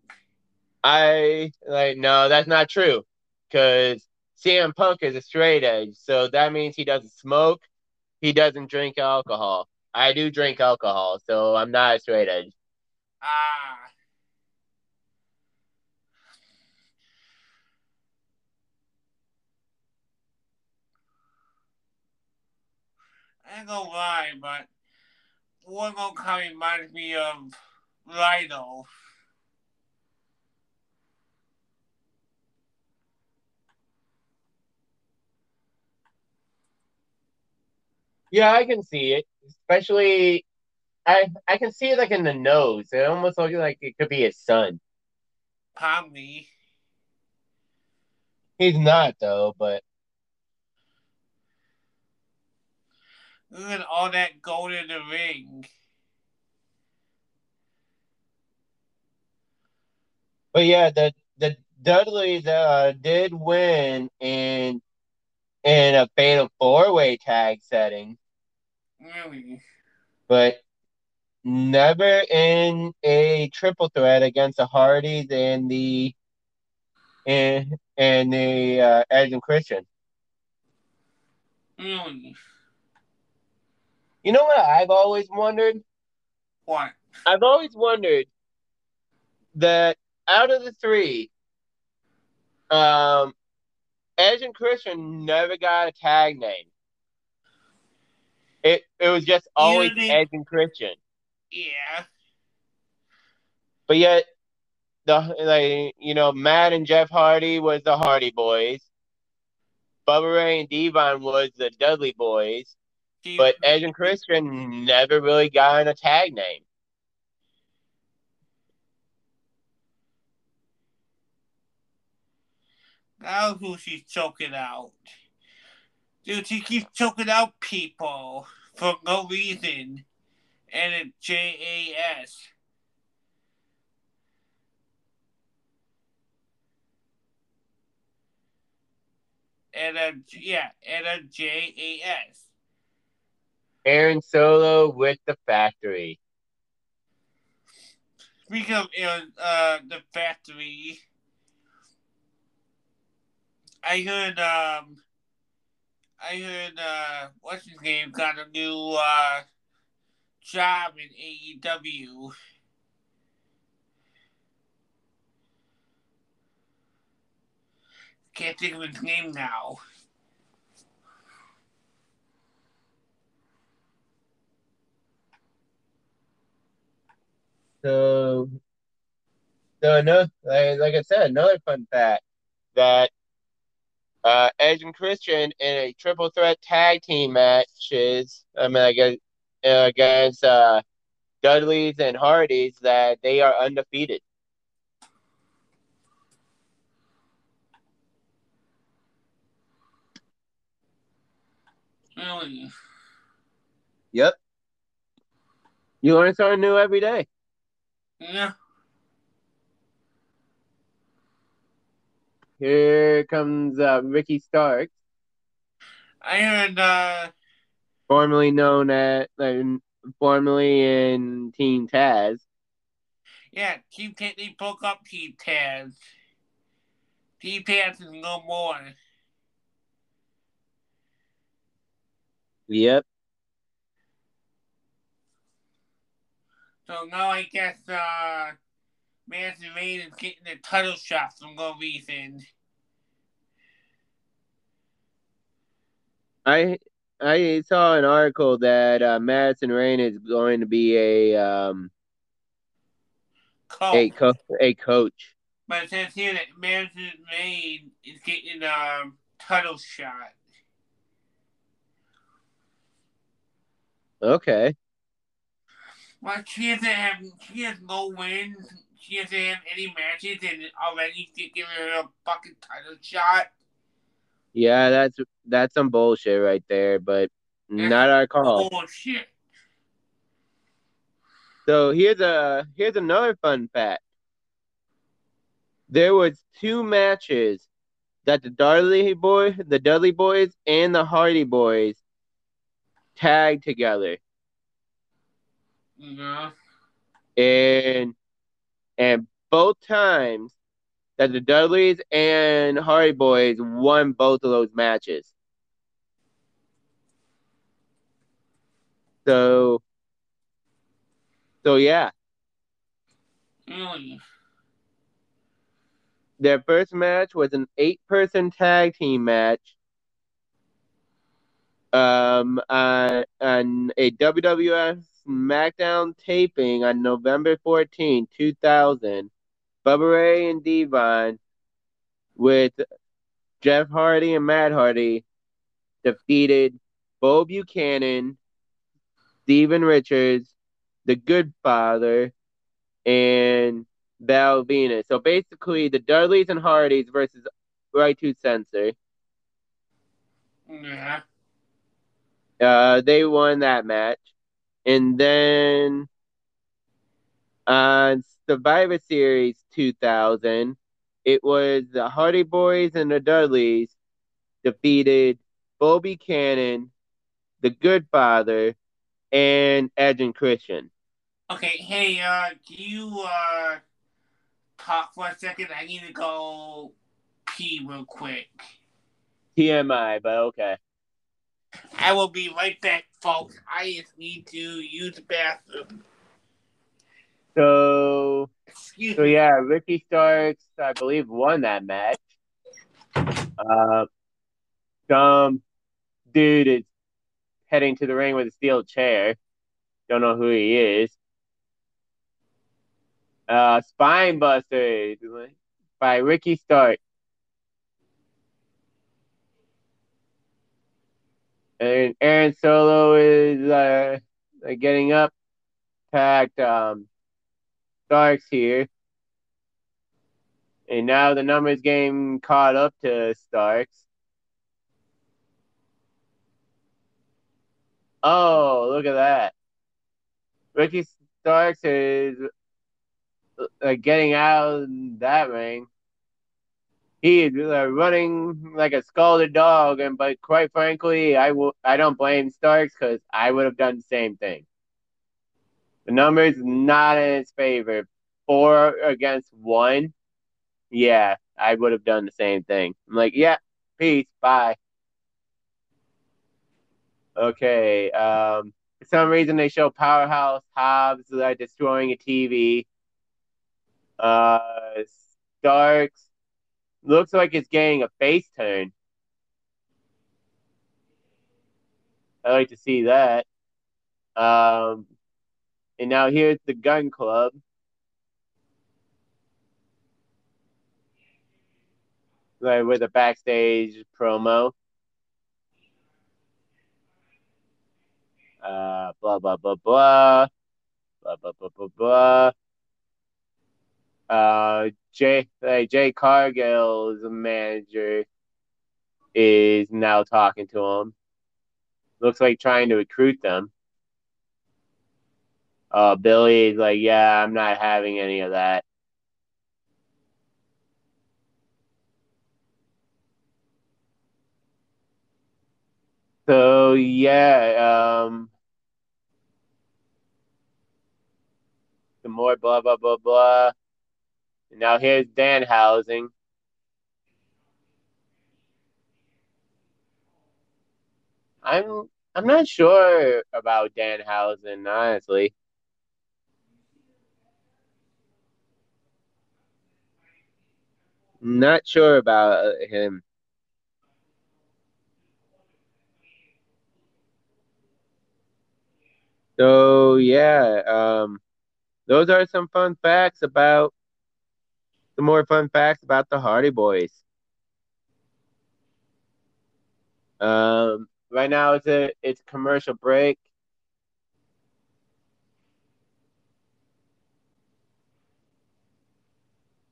I like no, that's not true. Because CM Punk is a straight edge, so that means he doesn't smoke. He doesn't drink alcohol. I do drink alcohol, so I'm not a straight edge. Ah. I ain't gonna lie, but one gonna come reminds me of Lido. Yeah, I can see it. Especially, I I can see it like in the nose. It almost looks like it could be his son. Probably. He's not though, but look at all that gold in the ring. But yeah, the the Dudleys uh, did win in in a fatal four way tag setting. Really? But never in a triple threat against the Hardys and the and and the uh, Edge and Christian. Really? You know what I've always wondered? What? I've always wondered that out of the three, um, Edge and Christian never got a tag name. It it was just always they- Edge and Christian. Yeah. But yet, the like you know Matt and Jeff Hardy was the Hardy Boys. Bubba Ray and Devon was the Dudley Boys. But Edge and Christian never really got in a tag name. Now who she's choking out. Dude, she keeps choking out people for no reason. And a J A S. And a yeah, and a J A S. Aaron Solo with the factory. Speaking of uh, the factory, I heard um, I heard uh, what's his name got a new uh job in AEW. Can't think of his name now. So, so no, like, like I said, another fun fact that uh, Edge and Christian in a triple threat tag team matches, I mean, I guess uh, against uh, Dudleys and Hardys, that they are undefeated. Yep. You learn something new every day. Yeah. Here comes uh, Ricky Starks, I heard uh formerly known as, uh, formerly in Team Taz. yeah, Team Taz they broke up Team Taz. Team Taz is no more. Yep. So now I guess uh Madison Rayne is getting the title shot for no reason. I I saw an article that uh, Madison Rayne is going to be a um Cool. a co- a coach. But it says here that Madison Rayne is getting um title shot. Okay. Well, she doesn't have she has no wins. She doesn't have any matches, and already they giving her a fucking title shot. Yeah, that's that's some bullshit right there, but not our call. Oh shit! So here's a here's another fun fact. There was two matches that the Dudley boy, the Dudley boys, and the Hardy boys tagged together, Yeah. and and both times that the Dudleys and Hardy boys won both of those matches. So, so yeah, Really? their first match was an eight-person tag team match. Um, uh, on a WWF SmackDown taping on November 14, 2000. Bubba Ray and Devon with Jeff Hardy and Matt Hardy defeated Bull Buchanan, Steven Richards, The Good Father, and Val Venis. So basically, the Dudleys and Hardys versus Right to Censor. Yeah. Uh, they won that match, and then on Survivor Series 2000, it was the Hardy Boys and the Dudleys defeated Bobby Cannon, The Goodfather, and Edge and Christian. Okay. Hey, uh, can you uh talk for a second? I need to go pee real quick. TMI, but okay. I will be right back, folks. I just need to use the bathroom. So, Excuse so me. yeah, Ricky Starks, I believe, won that match. Uh, some dude is heading to the ring with a steel chair. Don't know who he is. Uh, Spine Buster by Ricky Stark. And Aaron Solo is uh, getting up, packed um, Starks here. And now the numbers game caught up to Starks. Oh, look at that. Ricky Starks is uh, getting out that ring. He is uh, running like a scalded dog, and but quite frankly, I will. I don't blame Starks because I would have done the same thing. The numbers not in his favor. Four against one. Yeah, I would have done the same thing. I'm like, yeah, peace, bye. Okay. Um, for some reason, they show Powerhouse Hobbs like destroying a TV. Uh, Starks Looks like it's getting a face turn. I like to see that. Um, and now here's the Gunn Club. Like with a backstage promo. Uh, blah blah blah blah, blah blah blah blah blah. Uh, Jade uh, Jade Cargill's manager is now talking to him. Looks like trying to recruit them. Uh, Billy's like, yeah, I'm not having any of that. So yeah, um, some more blah blah blah blah. Now here's Danhausen. I'm I'm not sure about Danhausen, honestly. Not sure about him. So yeah, um, those are some fun facts about the more fun facts about the Hardy Boys. Um, right now it's a it's commercial break.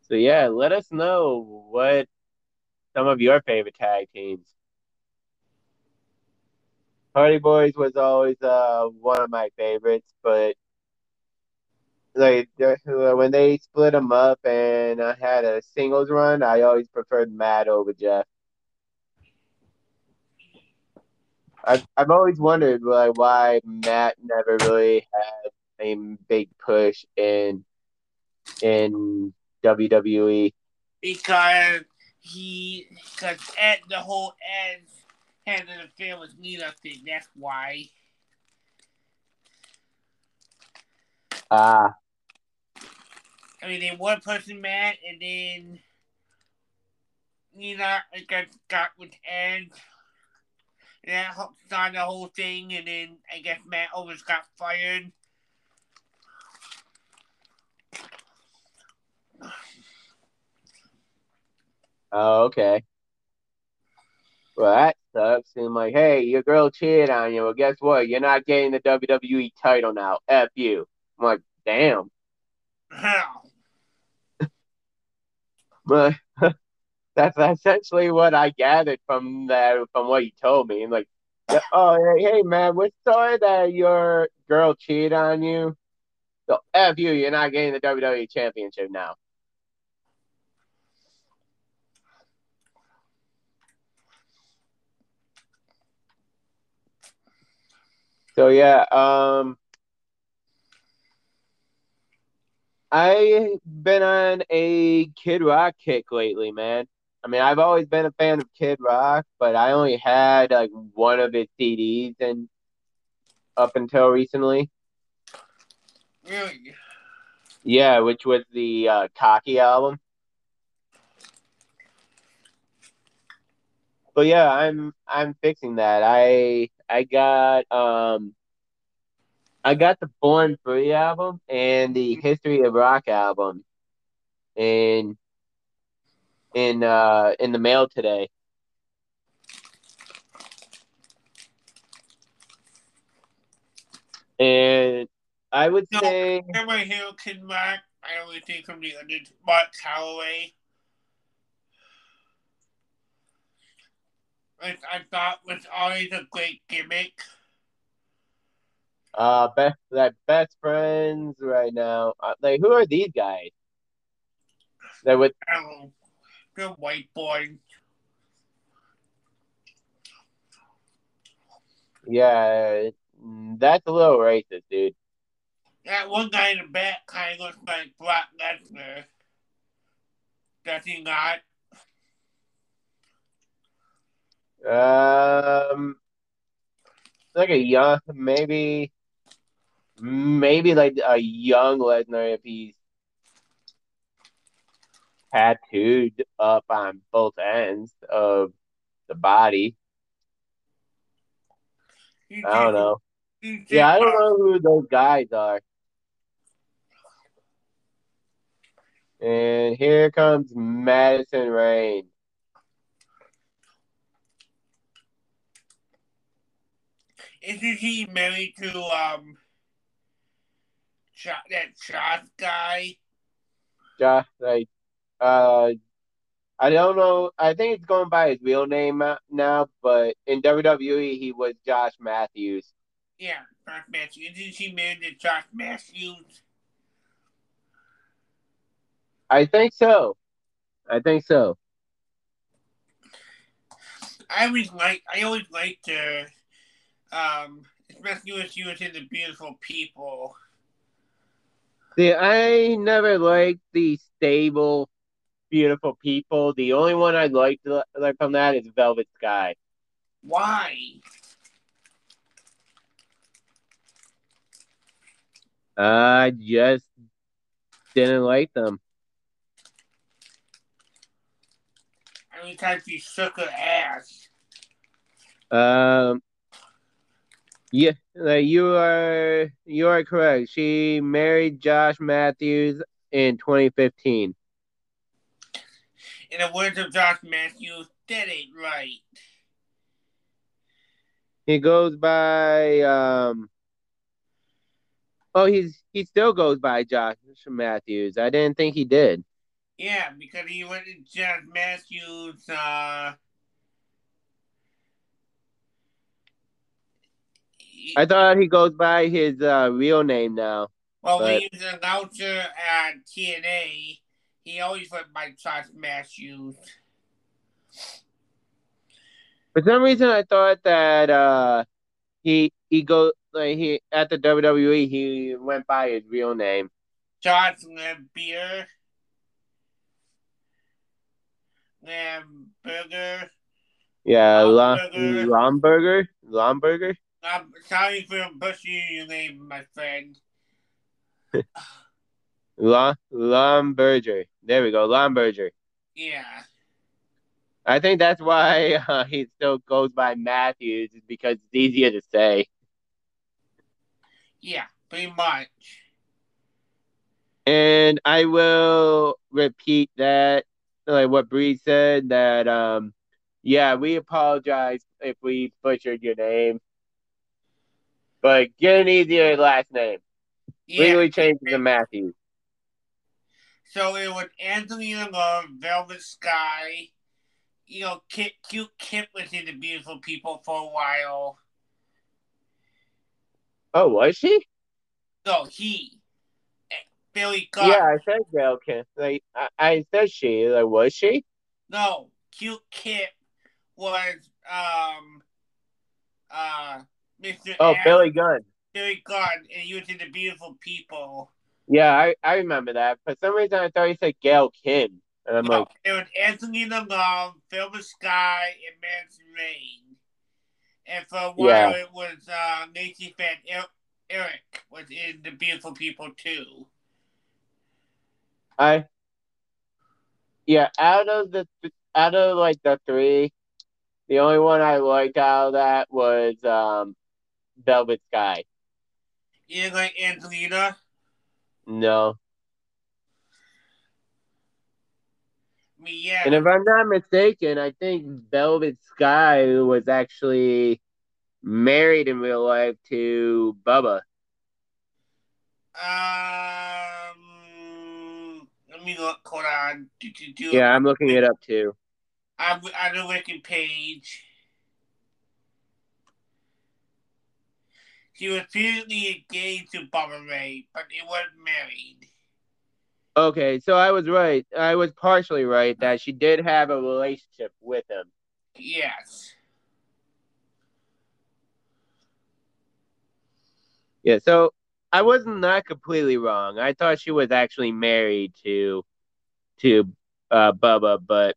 So yeah, let us know what some of your favorite tag teams. Hardy Boys was always uh, one of my favorites, but like when they split them up and I had a singles run, I always preferred Matt over Jeff. I've I've always wondered like why Matt never really had a big push in in WWE. Because he because at the whole Ed had an affair with Lita thing. That's why. Ah. I mean, they one person met, and then Lita got got with Ed. And that started the whole thing, and then I guess Matt Owens got fired. Oh, okay. Well, that sucks. And like, hey, your girl cheated on you. Well, guess what? You're not getting the WWE title now. F you. I'm like, damn. [laughs] but [laughs] that's essentially what I gathered from that from what you told me. And like, oh hey man, we're sorry that your girl cheated on you. So F you, you're not getting the WWE championship now. So yeah, um I've been on a Kid Rock kick lately, man. I mean, I've always been a fan of Kid Rock, but I only had like one of his CDs and up until recently. Really? Yeah, which was the uh, Cocky album. but yeah, I'm I'm fixing that. I I got um I got the Born Free album and the History of Rock album in in uh in the mail today. And I would No, say Remember Hamilton Mark? I only think from the other Mark Calaway. Which I thought was always a great gimmick. Uh best like best friends right now. Uh, like who are these guys? That would the white boy. yeah, that's a little racist, dude. That one guy in the back kind of looks like Brock Lesnar. Does he not? Um, like a young, maybe, maybe like a young Lesnar if he's tattooed up on both ends of the body. I don't know. Yeah, I don't know who those guys are. And here comes Madison Rayne. Isn't he married to um Cho- that Josh guy? Josh, like, uh, I don't know. I think it's going by his real name uh, now, but in WWE he was Josh Matthews. Yeah, Josh Matthews. Isn't she married to Josh Matthews? I think so. I think so. I always like I always liked her. Um, especially she was in the beautiful people. See, I never liked the stable, beautiful people. The only one I liked like from that is Velvet Sky. Why? I just didn't like them. Every time she shook her ass. Um, yeah, like you are you are correct. She married Josh Matthews in 2015. In the words of Josh Matthews, that ain't right. He goes by um. Oh, he's he still goes by Josh Matthews. I didn't think he did. Yeah, because he went to Josh Matthews. Uh, I thought he goes by his uh, real name now. well, when but- he was an announcer at TNA, he always went by Josh Matthews. For some reason, I thought that uh, he he go like he at the WWE he went by his real name. Josh Lambier. Lamberger. Yeah, Lomberger. Lomberger. Lomberger. I'm sorry for butchering your name, my friend. [laughs] La- Lomberger. There we go, Lomberger. Yeah. I think that's why uh, he still goes by Matthews is because it's easier to say. Yeah, pretty much. And I will repeat that, like what Bree said, that um, yeah, we apologize if we butchered your name, but get an easier last name. Yeah. Legally change it to Matthews. So it was Angelina Love, Velvet Sky. You know, Kip, cute Kip was in the Beautiful People for a while. Oh, was she? So he, Billy Gunn. Yeah, I said Gail Kim. Like I, I said she. Like was she? No, cute Kip was um uh Mr. Oh, Adam- Billy Gunn. Billy Gunn, and you was in the Beautiful People. Yeah, I, I remember that. For some reason, I thought he said Gail Kim, and I'm no, like, it was Angelina Love, Velvet Sky, and Madison Rayne. And for a while, Yeah. it was uh, Van Er- Eric was in the Beautiful People too. I. Yeah, out of the out of like the three, The only one I liked out of that was um, Velvet Sky. You like Angelina? No. Yeah. And if I'm not mistaken, I think Velvet Sky was actually married in real life to Bubba. Um, let me look. Hold on. Do, do, do, Yeah, I'm looking it up too. I'm on the wiki page. She was previously engaged to Bubba Ray, but they weren't married. Okay, so I was right. I was partially right that she did have a relationship with him. Yes. Yeah, so I wasn't not completely wrong. I thought she was actually married to to uh Bubba, but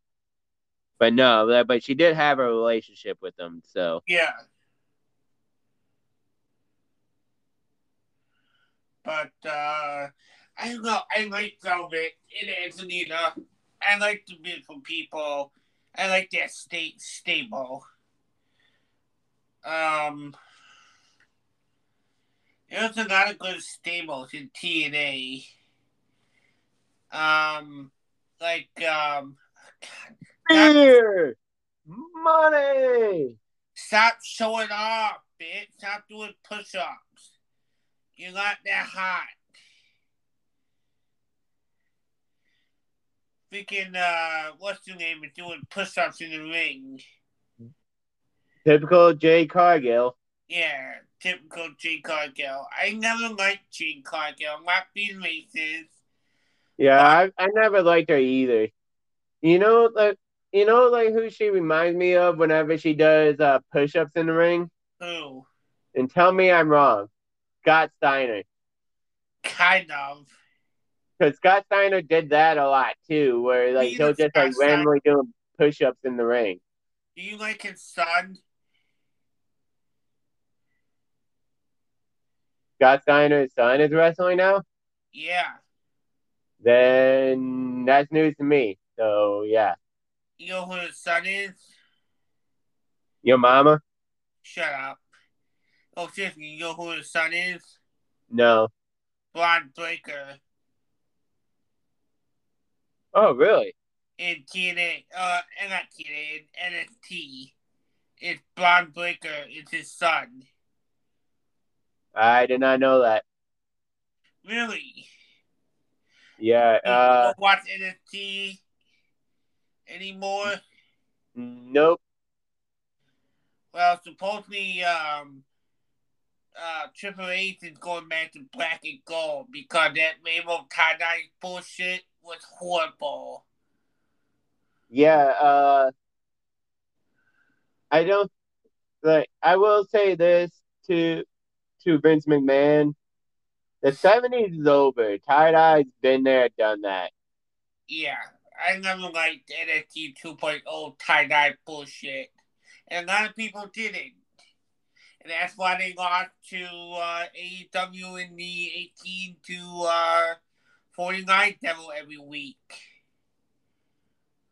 but no, but she did have a relationship with him. So Yeah. But uh I don't know, I like Velvet and Angelina. I like the beautiful people. I like their state stable. Um there's a lot of good stables in TNA. Um like um God, Beer! Money! Stop showing off, bitch. Stop doing push You're not that hot. Freaking, uh, what's your name is doing push ups in the ring. Typical Jade Cargill. Yeah, typical Jade Cargill. I never liked Jade Cargill. I'm not being racist. Yeah, I, I never liked her either. You know, like you know, like who she reminds me of whenever she does uh, push-ups in the ring. Who? And tell me I'm wrong. Scott Steiner, Kind of. because Scott Steiner did that a lot too, where like he'll just Scott like randomly doing push-ups in the ring. Do you like his son? Scott Steiner's son is wrestling now. Yeah. Then that's news to me. So yeah, You know who his son is? your mama? Shut up. Oh, seriously, you know who his son is? No. Bron Breakker. Oh really? in TNA, uh, and not TNA, in NXT. It's Bron Breakker. It's his son. I did not know that. Really? Yeah. You Uh. watch NXT anymore? Nope. Well, supposedly, um, uh, Triple H is going back to black and gold because that rainbow tie dye bullshit was horrible. Yeah, uh I don't like I will say this to to Vince McMahon. The seventies is over. Tie dye's been there, done that. Yeah, I never liked NXT 2.0 tie dye bullshit. And a lot of people didn't. And that's why they lost to uh, AEW in the 18 to uh, 49 demo every week.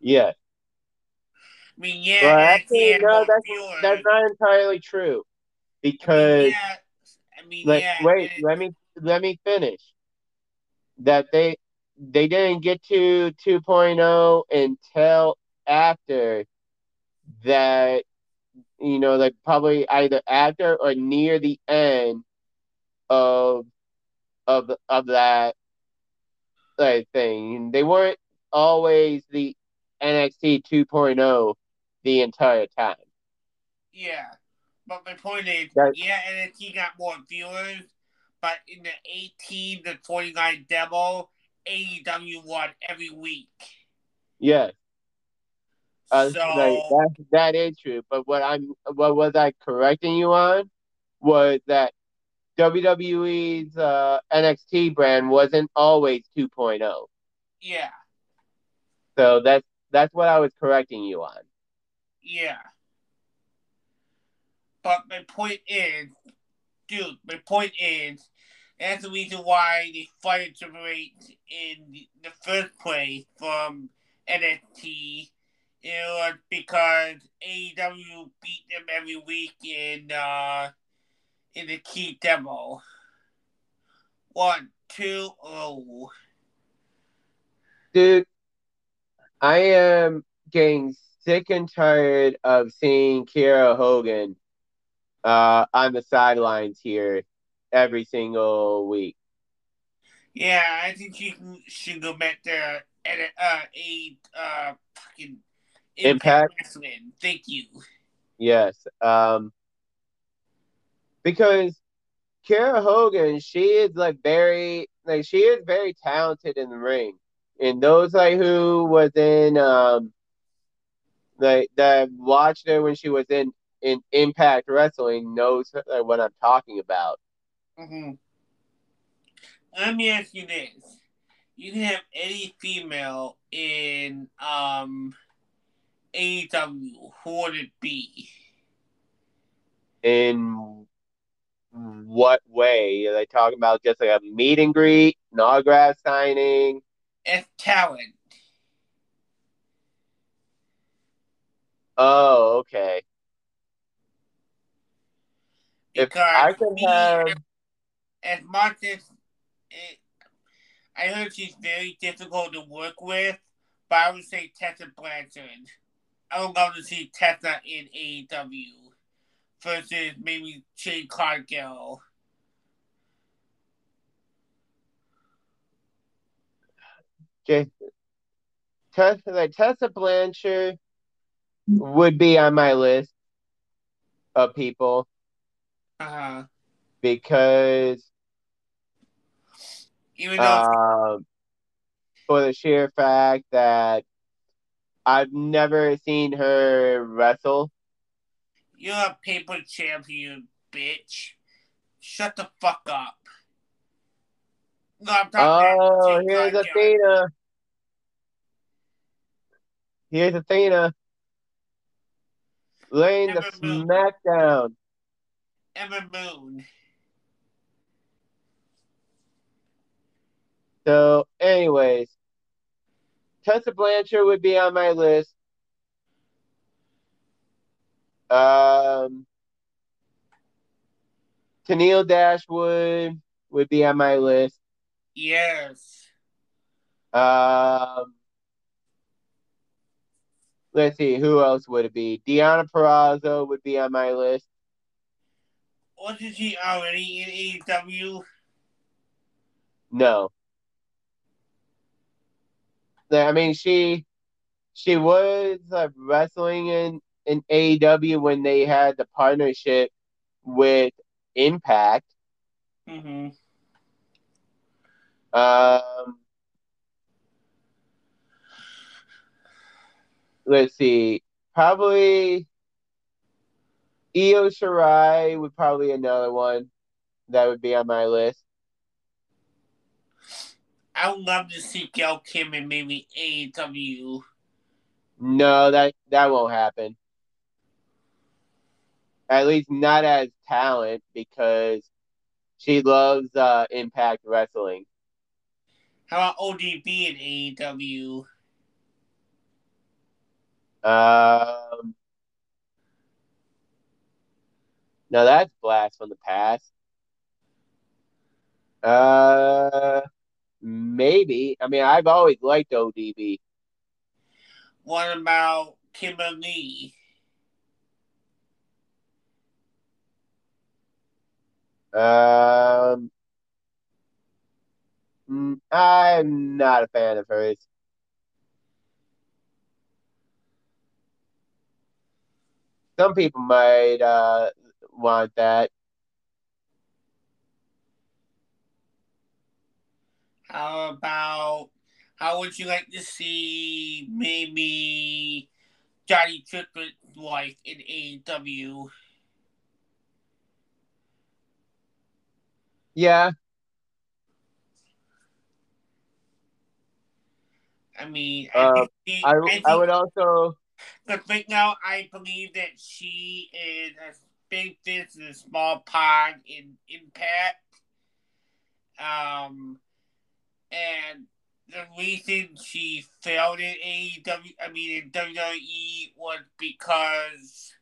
Yeah. I mean, yeah, Well, actually, no, that's viewers. that's not entirely true. I mean, Because yeah, I mean, like yeah, wait, let me let me finish. That they they didn't get to 2.0 until after that you know like probably either after or near the end of of of that like thing. They weren't always the NXT 2.0 the entire time. Yeah, but my point is, That- yeah, NXT got more viewers, but in the 18 to 49 demo, AEW won every week. yeah uh, so, like, that, that is true. But what I'm what was I correcting you on was that WWE's uh, NXT brand wasn't always 2.0 yeah, so that's that's what I was correcting you on. Yeah. But my point is, dude, my point is, that's the reason why they fired Triple H in the first place from NXT It was because AEW beat them every week in uh in the key demo. One, two, oh. Dude, I am getting sick and tired of seeing Kiera Hogan uh, on the sidelines here every single week. Yeah, I think she should go back there at uh, a uh, fucking Impact. Wrestling. Thank you. Yes. Um, because Kiera Hogan, she is like very like she is very talented in the ring. And those like who was in um like that watched her when she was in in Impact Wrestling knows like, what I'm talking about. Mm-hmm. Let me ask you this: You can have any female in um AEW. Who would it be? In what way? Are they talking about just like a meet and greet, an autograph signing? As talent. Oh, okay. If Because I could me, have, as much as it, I heard she's very difficult to work with, but I would say Tessa Blanchard. I would love to see Tessa in AEW versus maybe Jade Cargill. just Tessa, like Tessa Blanchard would be on my list of people Uh, because even though um, for the sheer fact that I've never seen her wrestle. you're a paper champion, bitch. Shut the fuck up. No, I'm talking Oh, here's. Athena. Here's Athena. Laying the moved. smackdown. Emma Moon. So, anyways, Tessa Blanchard would be on my list. Um, Tenille Dashwood would be on my list. Yes. Um, let's see, who else would it be? Deonna Purrazzo would be on my list. Wasn't she already in AEW? No. I mean, she she was uh, wrestling in in AEW when they had the partnership with Impact. Mm-hmm. Um, let's see, probably Io Shirai would probably another one that would be on my list. I would love to see Gail Kim and maybe AEW. No, that that won't happen. At least not as talent because she loves uh, Impact Wrestling. How about ODB and AEW? Um, no, that's blast from the past. Uh, maybe. I mean, I've always liked ODB. What about Kimberly? Um, mm, I'm not a fan of hers. Some people might uh want that. How about how would you like to see maybe Johnny Tricklett's wife in AEW? Yeah, I mean, I, Uh, think she, I I, think, I would also Because right now, I believe that she is a big fish in a small pond in Impact. Um, and the reason she failed in AEW, I mean in WWE, was because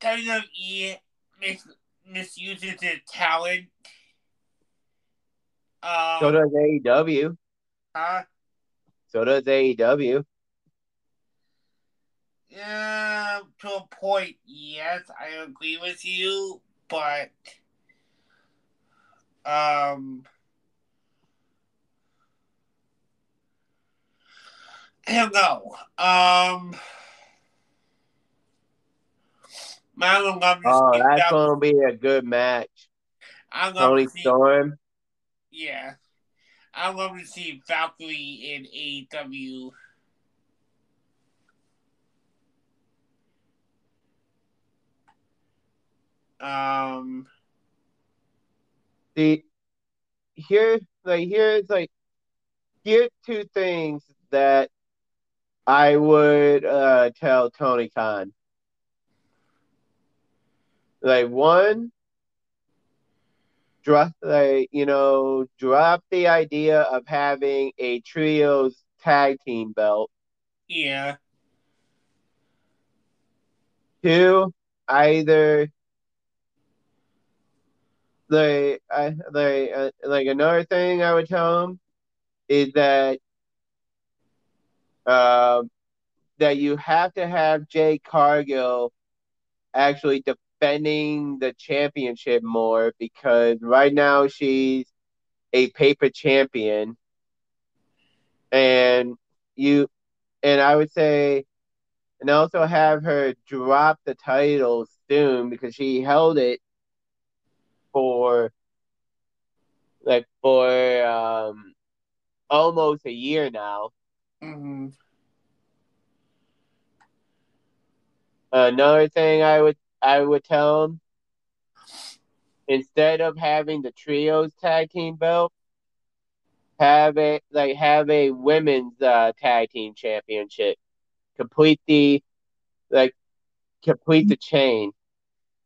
WWE mis- misuses its talent. Um, So does AEW. huh? So does AEW. Yeah, to a point, yes, I agree with you, but um, I don't know. Um, I'm Oh, that's Val- gonna be a good match. I'm gonna Tony see, Storm. yeah, I'm gonna see Valkyrie in AEW. Um, See, here, like, here's like, here's two things that I would uh tell Tony Khan. Like one, drop like you know, drop the idea of having a trios tag team belt. yeah, Two, either like I like uh, like another thing I would tell him is that um that you have to have Jade Cargill actually defending the championship more because right now she's a paper champion and you and I would say and also have her drop the title soon because she held it for like for um almost a year now. Hmm Another thing I would I would tell them instead of having the trios tag team belt, have a like have a women's uh, tag team championship. Complete the like complete the chain.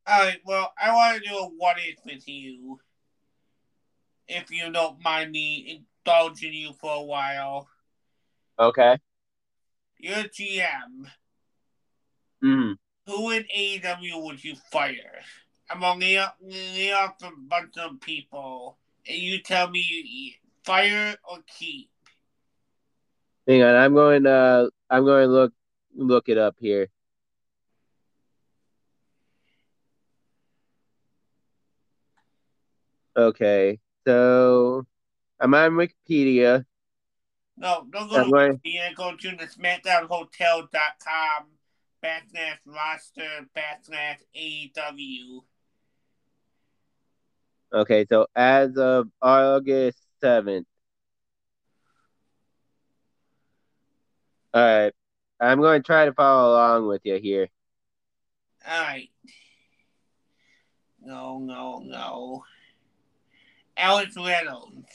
All right. Well, I want to do a what if with you, if you don't mind me indulging you for a while. Okay. You're GM. Mm. Who in AEW would you fire? I'm gonna lay off, lay off a bunch of people, and you tell me you fire or keep. Hang on, I'm going uh I'm going to look look it up here. Okay. So I'm on Wikipedia. No, don't go to going- Go to the SmackDownHotel.com backslash roster backslash AEW. Okay, so as of August 7th. All right. I'm going to try to follow along with you here. All right. No, no, no. Alex Reynolds.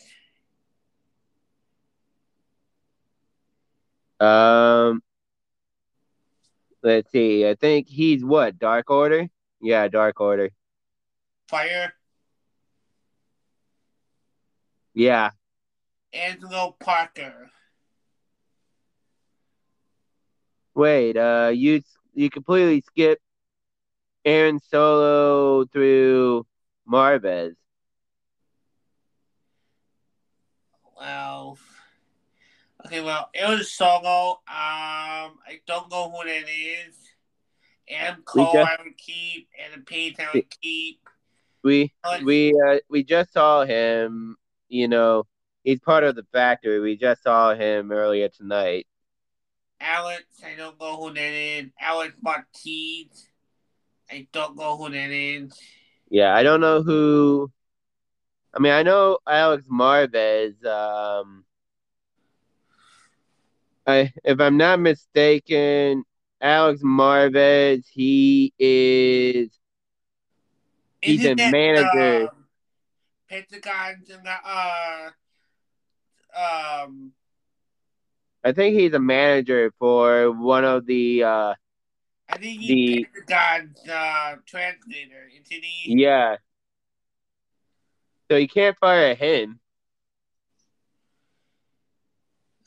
Um, let's see. I think he's what? Dark Order? Yeah, Dark Order. Fire. Yeah. Angelo Parker. Wait, uh you you completely skip Aaron Solo through Marvez. Well, okay, well, it was solo. Um, I don't know who that is. Adam Cole, just- I would keep. Adam Page, I would keep. We we uh, we just saw him, you know, he's part of the factory. We just saw him earlier tonight. Alex, I don't know who that is. Alex Martinez, I don't know who that is. Yeah, I don't know who I mean, I know Alex Marvez, um I if I'm not mistaken, Alex Marvez, he is He's Isn't a manager. um, Pentagon's in the, uh, um, I think he's a manager for one of the uh I think he's The- Pentagon's uh, translator. Isn't he? yeah. So you can't fire him.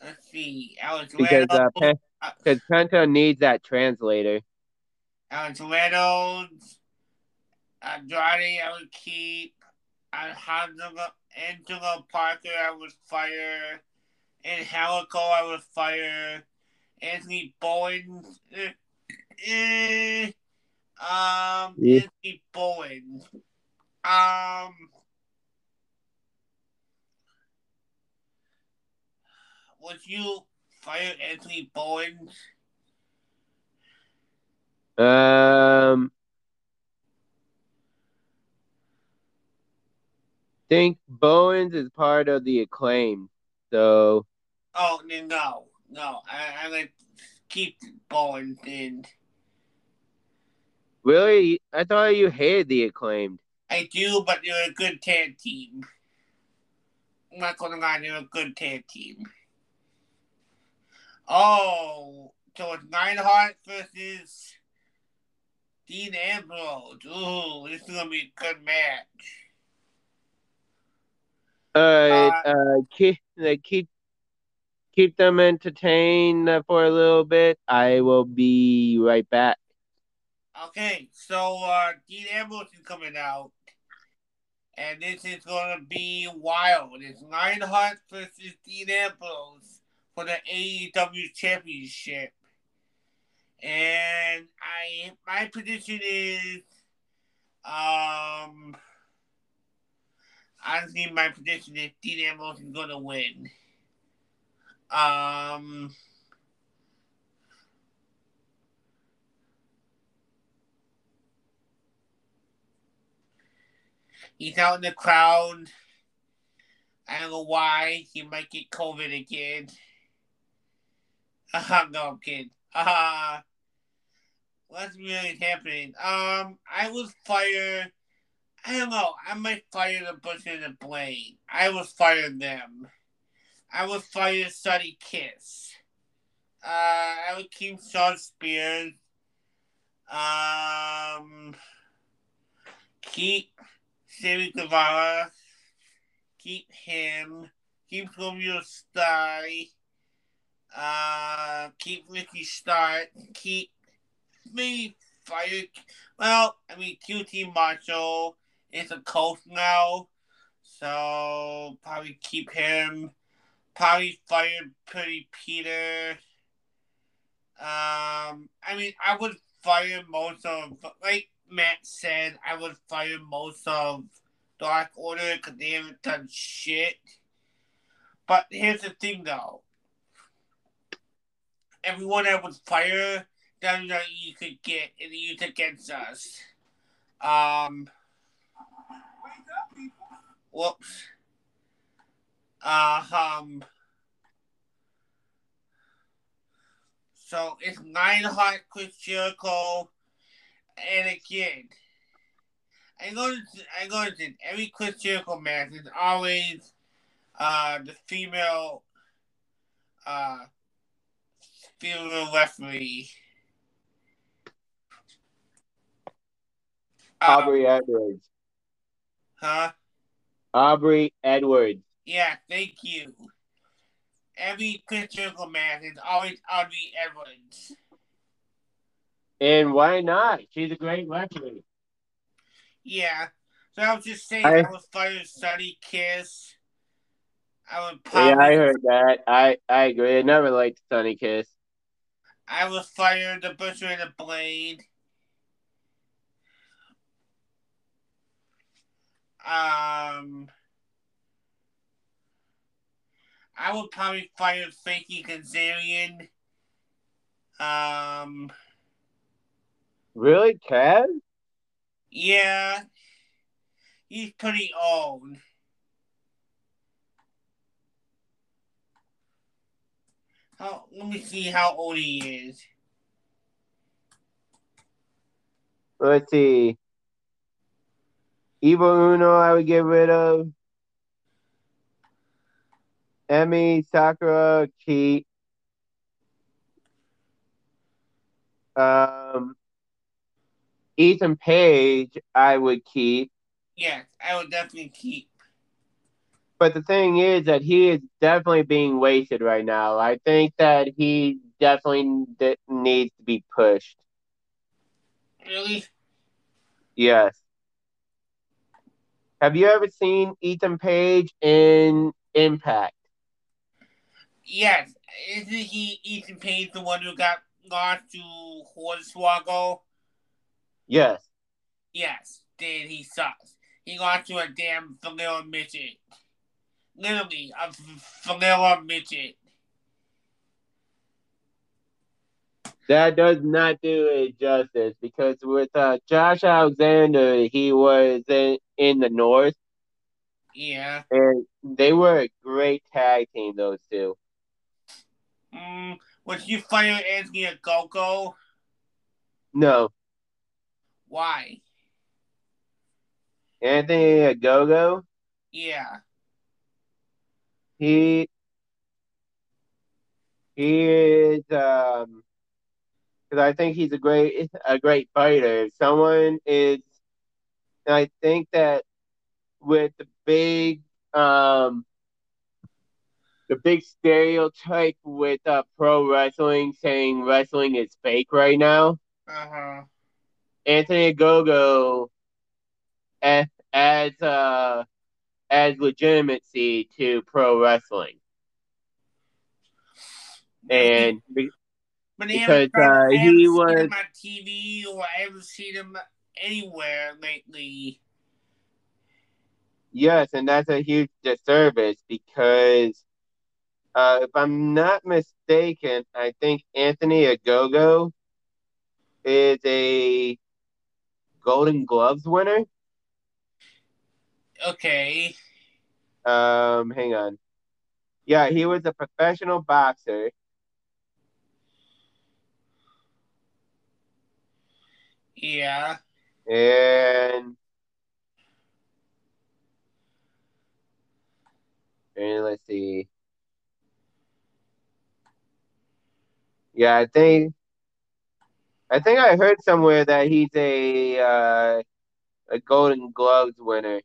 Let's see. Alex because uh. Pen- uh, because Penta needs that translator. Alex Reynolds. Andrade, I would keep. Alejandro Angelo Parker, I would fire. Angélico, I would fire. Anthony Bowen. eh, eh, um, Yeah. Anthony Bowen. Um, would you fire Anthony Bowen? Um, think Bowens is part of the acclaim, so Oh no, no. I, I like keep Bowen in. really, I thought you hated the acclaimed. I do, but they're a good tag team. I'm not gonna lie, they're a good tag team. Oh, so it's Lionheart versus Dean Ambrose. Ooh, this is gonna be a good match. All right, uh, keep like, keep keep them entertained uh, for a little bit. I will be right back. Okay, so uh Dean Ambrose is coming out. And this is gonna be wild. It's Lionheart versus Dean Ambrose for the AEW championship. And I my prediction is um honestly my prediction is Dean Ambrose is gonna win. Um He's out in the crowd. I don't know why. He might get COVID again. [laughs] Uh, no, I'm kidding. Uh, what's really happening? Um, I was fired. I don't know. I might fire the Butcher and the Blade. I would fire them. I would fire Sunny Kiss. Uh, I would keep Shawn Spears. Um, keep Sammy Guevara. Keep him. Keep Romeo Sty. Uh, keep Ricky Starks. Keep me fire. Well, I mean, QT Marshall is a coach now, so probably keep him. Probably fire Pretty Peter. Um, I mean, I would fire most of, like Matt said, I would fire most of Dark Order because they haven't done shit. But here's the thing, though. Everyone that was what you could get and use against us. Um. Whoops. Uh, um. So it's Lionheart, Chris Jericho, and again, I noticed, I noticed every Chris Jericho match is always uh, the female uh, referee. Uh, Aubrey Edwards. huh? Aubrey Edwards. Yeah, thank you. Every Chris Jericho match is always Aubrey Edwards. And why not? She's a great referee. Yeah. So I was just saying, I- I, was fired Sunny Kiss. I would probably, Yeah, I heard that. I I agree. I never liked Sunny Kiss. I was fired the Butcher and the Blade. Um, I would probably fire Frankie Kazarian. Um, Really, Kaz? yeah, he's pretty old. How, let me see how old he is. Let's see. Evil Uno, I would get rid of. Emi, Sakura, Keith. Um, Ethan Page, I would keep. Yes, I would definitely keep. But the thing is that he is definitely being wasted right now. I think that he definitely needs to be pushed. Really? Yes. Have you ever seen Ethan Page in Impact? Yes. Isn't he Ethan Page the one who got lost to Hornswoggle? Yes. Yes. Then he sucks. He lost to a damn vanilla midget. Literally, a vanilla midget. That does not do it justice because with uh, Josh Alexander, he was in, in the North, Yeah. and they were a great tag team, those two. Mm, would you fire Anthony Ogogo? No, Why? Anthony Ogogo, Yeah. He he is um because I think he's a great a great fighter. If someone is, I think that with the big um the big stereotype with uh, pro wrestling saying wrestling is fake right now. Uh huh. Anthony Ogogo as, as uh adds legitimacy to pro wrestling, and But because, uh, he was- on my TV or I haven't seen him anywhere lately. yes, and that's a huge disservice because uh, if I'm not mistaken, I think Anthony Ogogo is a Golden Gloves winner. Okay. Um, hang on. Yeah, he was a professional boxer. Yeah. And and let's see. Yeah, I think I think I heard somewhere that he's a uh, a Golden Gloves winner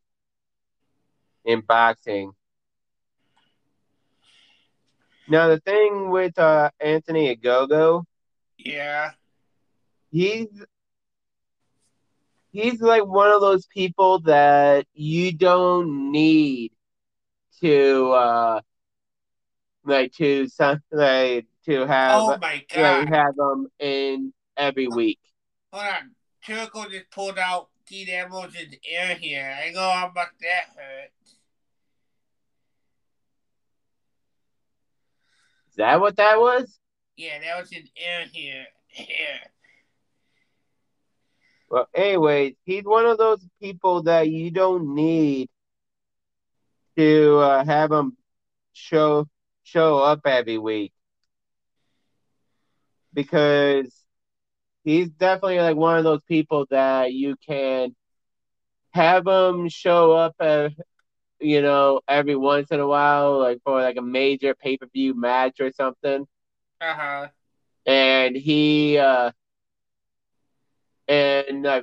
in boxing. Now the thing with uh, Anthony Ogogo, Yeah. he's he's like one of those people that you don't need to uh like to like to have oh my like god. have them in every week. Hold on. Turco just pulled out Dean Ambrose's ear here. I know how much that hurt. That what that was? Yeah, that was his ear here. Here. Well, anyways, he's one of those people that you don't need to uh, have him show show up every week because he's definitely like one of those people that you can have him show up uh, you know every once in a while like for like a major pay-per-view match or something Uh huh. and he uh and uh,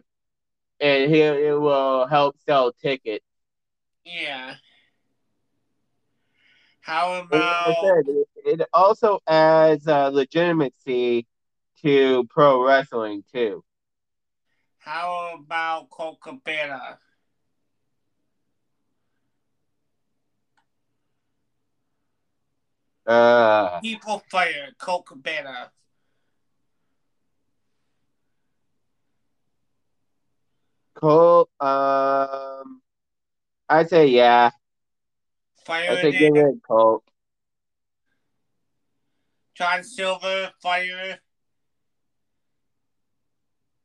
and he it will help sell tickets Yeah. How like about said, it, it also adds uh, legitimacy to pro wrestling too. how about Colt Cabana? Uh, People fire Colt Cabana. Cole, um, I'd say yeah. Fire I'd say give it. it Colt. John Silver, fire.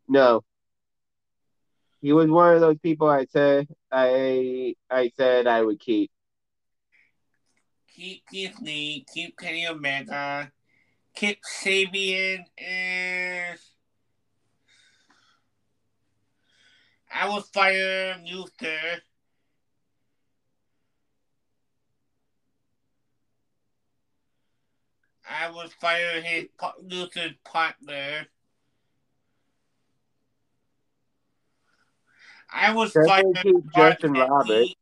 No, he was one of those people I said I I said I would keep. Keep Keith Lee, keep Kenny Omega, keep Sabian, and I would fire Luther. I would fire his Luther's partner. I would Definitely fire Justin. Roberts.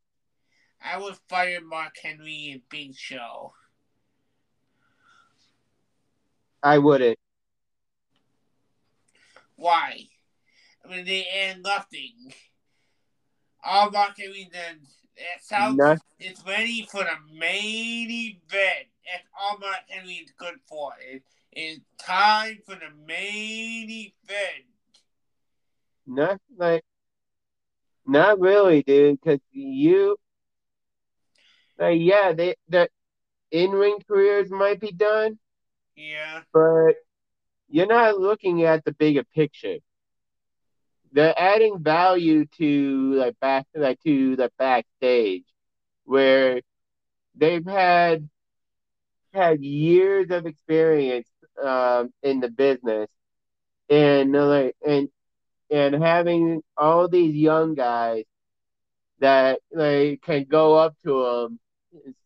I would fire Mark Henry and Big Show. I wouldn't. Why? I mean, they add nothing. All Mark Henry did. It sounds. It's ready for the main event. That's all Mark Henry is good for. It, it's time for the main event. Not like, not really, dude. Because you, like, yeah, they the in ring careers might be done, Yeah. but you're not looking at the bigger picture. They're adding value to like back like to the backstage, where they've had had years of experience um, in the business, and uh, like and and having all these young guys that like can go up to them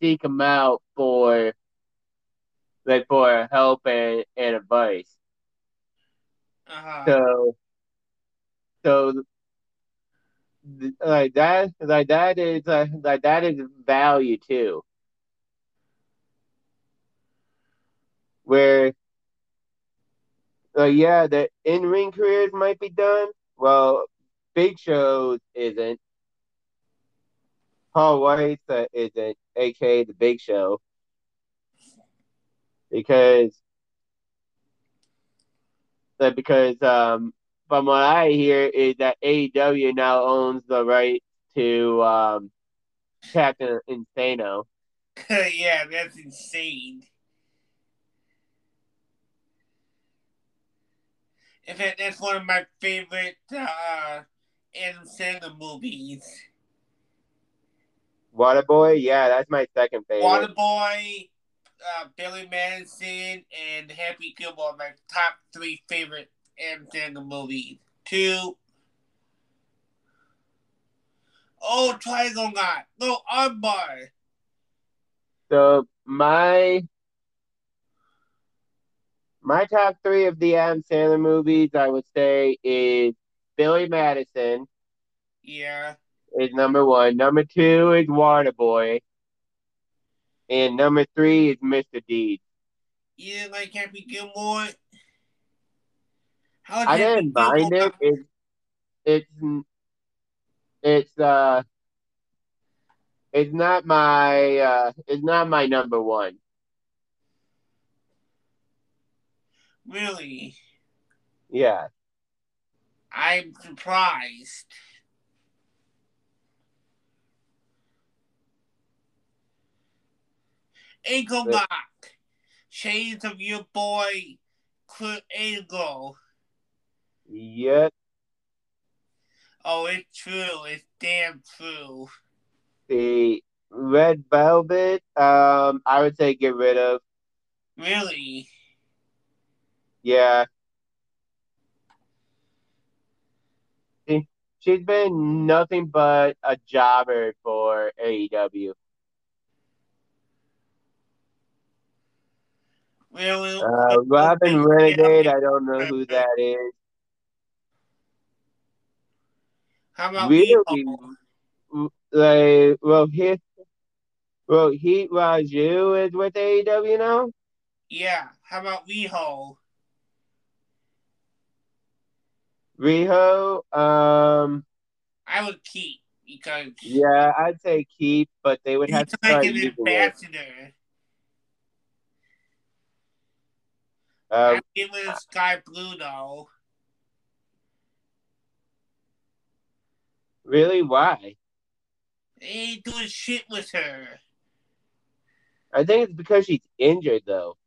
seek them out for like for help and, and advice. Uh-huh. So so like that like that is uh, like that is value too. Where uh, yeah, the in ring careers might be done. Well, Big Show isn't. Paul White uh, isn't, aka the Big Show, because that because um from what I hear is that AEW now owns the right to um Captain Insano. [laughs] yeah, that's insane. In fact, that's one of my favorite uh, Adam Sandler movies. Waterboy, yeah, that's my second favorite. Waterboy, uh, Billy Madison, and Happy Gilmore are my top three favorite Adam Sandler movies. Two. Oh, Triangle Knot. No, Armbar. So my my top three of the Adam Sandler movies, I would say, is Billy Madison Yeah. Is number one. Number two is Waterboy, and number three is Mr. Deeds. You didn't like Happy Gilmore? How I didn't mind it. It's it's it's uh it's not my uh it's not my number one. Really? Yeah. I'm surprised. But- lock. Shades of your boy, Kurt Angle. Yep. Oh, it's true. It's damn true. The Red Velvet, um, I would say get rid of. Really? Yeah. She, she's been nothing but a jobber for AEW. Really? Uh, Robyn Renegade, I don't know who that is. How about Really? Riho? Like, well, he, well, Heat Raju is with AEW now. Yeah. How about Riho? Riho, um, I would keep because yeah, I'd say keep, but they would have to like start an it. Uh, I'm giving Skye Blue though. really? Why? He ain't doing shit with her. I think it's because she's injured, though.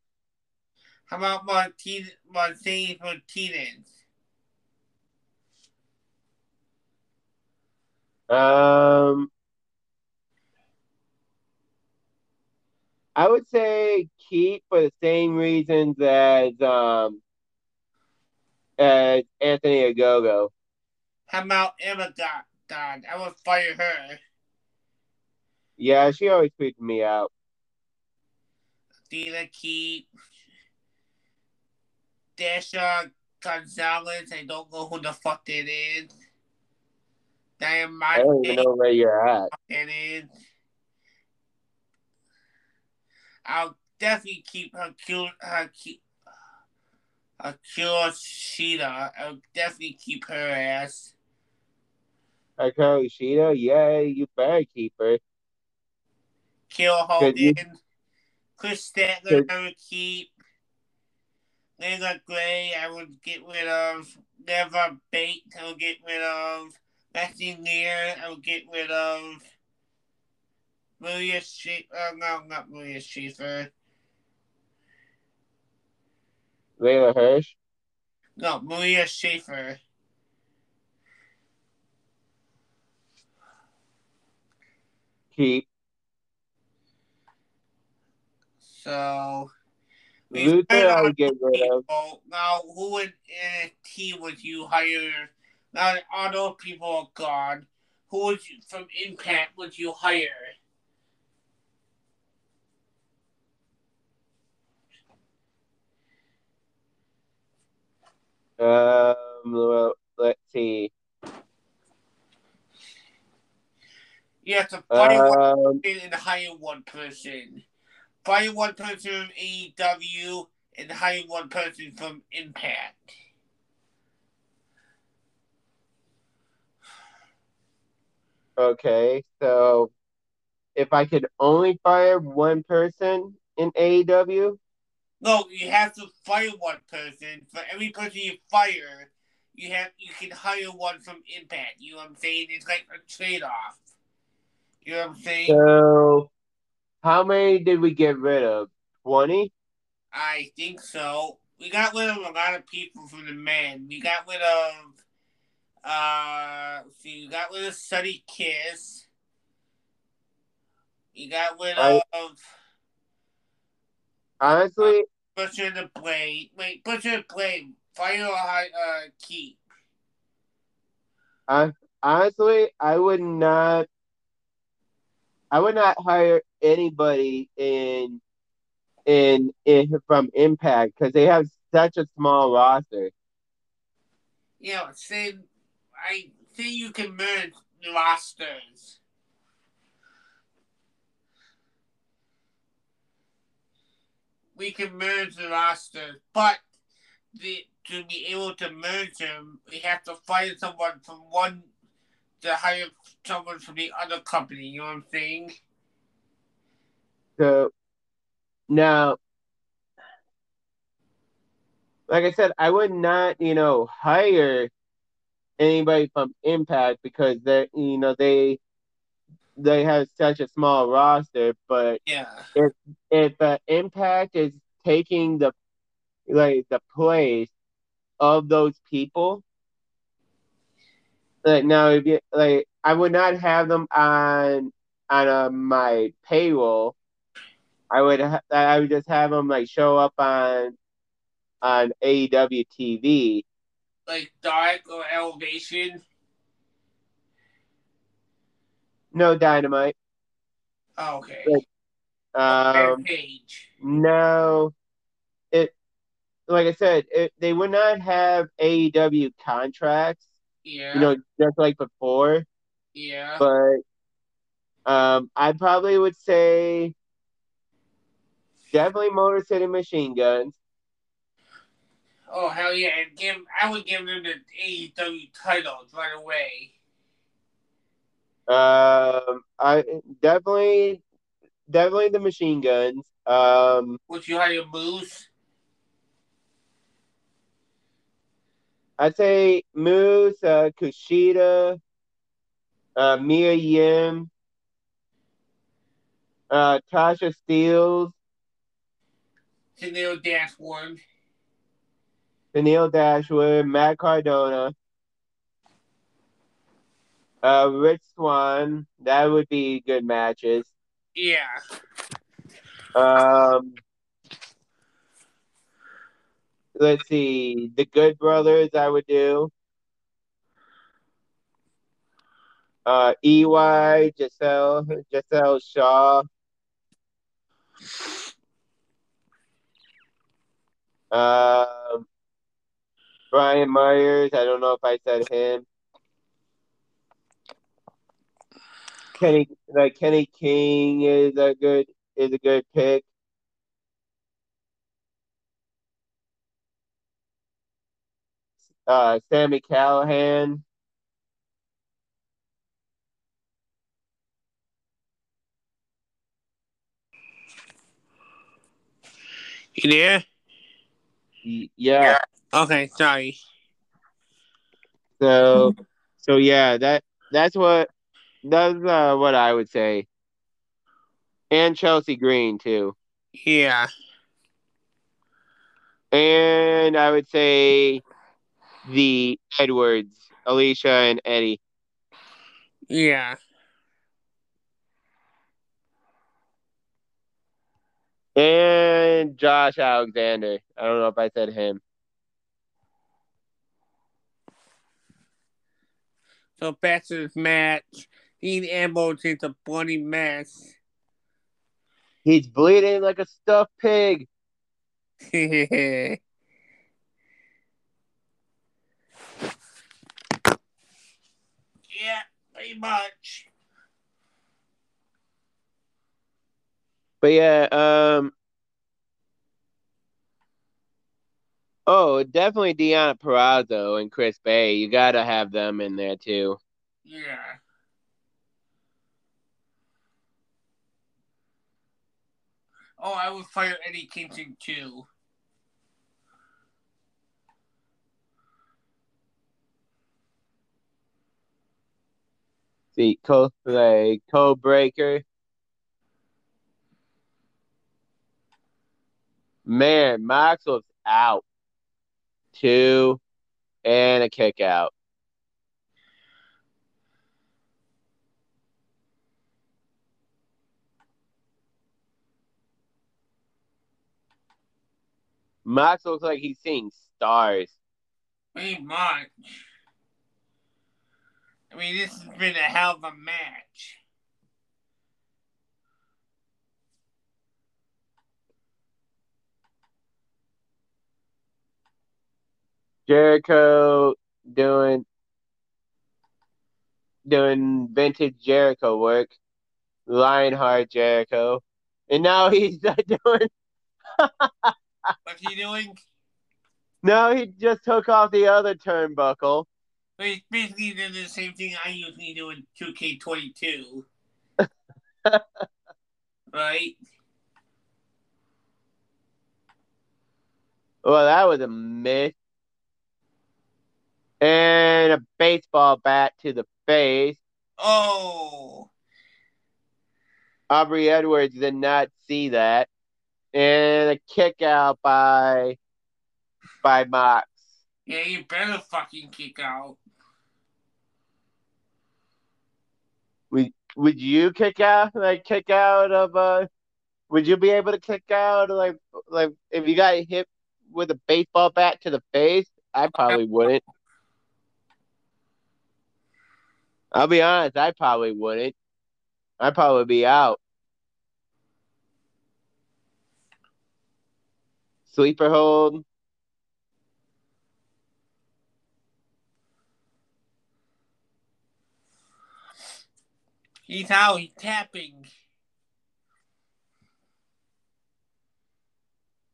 How about Martinez, Martinez Martinez? Um, I would say keep for the same reasons as um as Anthony Ogogo. How about Emma got Don? I would fire her. Yeah, she always creeped me out. Dina Keep. Dasha Gonzalez. I don't know who the fuck that is. I don't even know where you're at. That is. I'll definitely keep Hikaru, Hikaru, Hikaru Shida. I'll definitely keep her ass. Hikaru Shida, yeah, you better keep her. Kill Good, you-. Kris Statlander, I would keep. Layla Gray, I would get rid of. Never Bait, I would get rid of. Matthew Lear, I would get rid of. Marina Shafir, uh, no, not Marina Shafir. Leyla Hirsch. No, Marina Shafir. Keep. So. Luther, I would get rid of. people. Now, who in NXT would you hire? Now that all those people are gone, who would you from Impact would you hire? Um, well, let's see. To fire one Um, person and hire one person. Fire one person from AEW and hire one person from Impact. okay, so if I could only fire one person in AEW, No, you have to fire one person. For every person you fire, you have you can hire one from Impact. You know what I'm saying? It's like a trade off. You know what I'm saying? so how many did we get rid of? 20? I think so. We got rid of a lot of people from the men. We got rid of uh see, we got rid of Sunny Kiss. We got rid I- of Honestly, Butcher the Blade. Wait, Butcher the Blade. Fire or hi- uh keep. honestly, I would not I would not hire anybody in in in from Impact because they have such a small roster. You know, I think you can merge the rosters. We can merge the rosters, but the, to be able to merge them, we have to fire someone from one to hire someone from the other company. You know what I'm saying? So now, like I said, I would not, you know, hire anybody from Impact because they, you know, they they have such a small roster. But Yeah. if uh, Impact is taking the like the place of those people, like now, if you, like I would not have them on on uh, my payroll. I would ha- I would just have them like show up on on AEW TV. Like Dark or Elevation. No dynamite. Oh, okay. Um, Rampage. no, it like I said, it, they would not have AEW contracts. Yeah. You know, just like before. yeah. But um, I probably would say definitely Motor City Machine Guns. Oh hell yeah! And give I would give them the AEW titles right away. Um, I definitely, definitely the Machine Guns. Um, Would you hire Moose? I'd say Moose, uh, Kushida, uh, Mia Yim, uh, Tasha Steelz, Tenille Dashwood. Tenille Dashwood, Matt Cardona, uh, Rich Swann. That would be good matches. Yeah. Um, let's see, the Good Brothers. I would do. Uh, EY, Giselle, Gisele Shaw. Um, Brian Myers. I don't know if I said him. Kenny like Kenny King is a good is a good pick. Uh, Sami Callihan. You there? Yeah. yeah. Okay, sorry. So, so yeah, that that's what that's uh, what I would say. And Chelsea Green too. Yeah. And I would say the Edwards, Alicia and Eddie. Yeah. And Josh Alexander. I don't know if I said him. So back to this match. Dean Ambrose is a bloody mess. He's bleeding like a stuffed pig. [laughs] yeah, pretty much. But yeah, um Oh, definitely Deonna Purrazzo and Chris Bey. You gotta have them in there too. Yeah. Oh, I would fire Eddie Kingston too. See, co like Code Breaker. Man, Max Maxwell's out. Two and a kick out. Max looks like he's seeing stars. Pretty much. I mean, this has been a hell of a match. Jericho doing doing vintage Jericho work. Lionheart Jericho. And now he's [laughs] doing What's he doing? no, he just took off the other turnbuckle. But he's basically doing the same thing I usually do in 2K22. [laughs] right? Well, that was a miss. And a baseball bat to the face. Oh. Aubrey Edwards did not see that. And a kick out by by Mox. Yeah, you better fucking kick out. Would would you kick out like kick out of uh would you be able to kick out like like if you got hit with a baseball bat to the face? I probably wouldn't. I'll be honest, I probably wouldn't. I'd probably be out. Sleeper hold. He's out. He's tapping.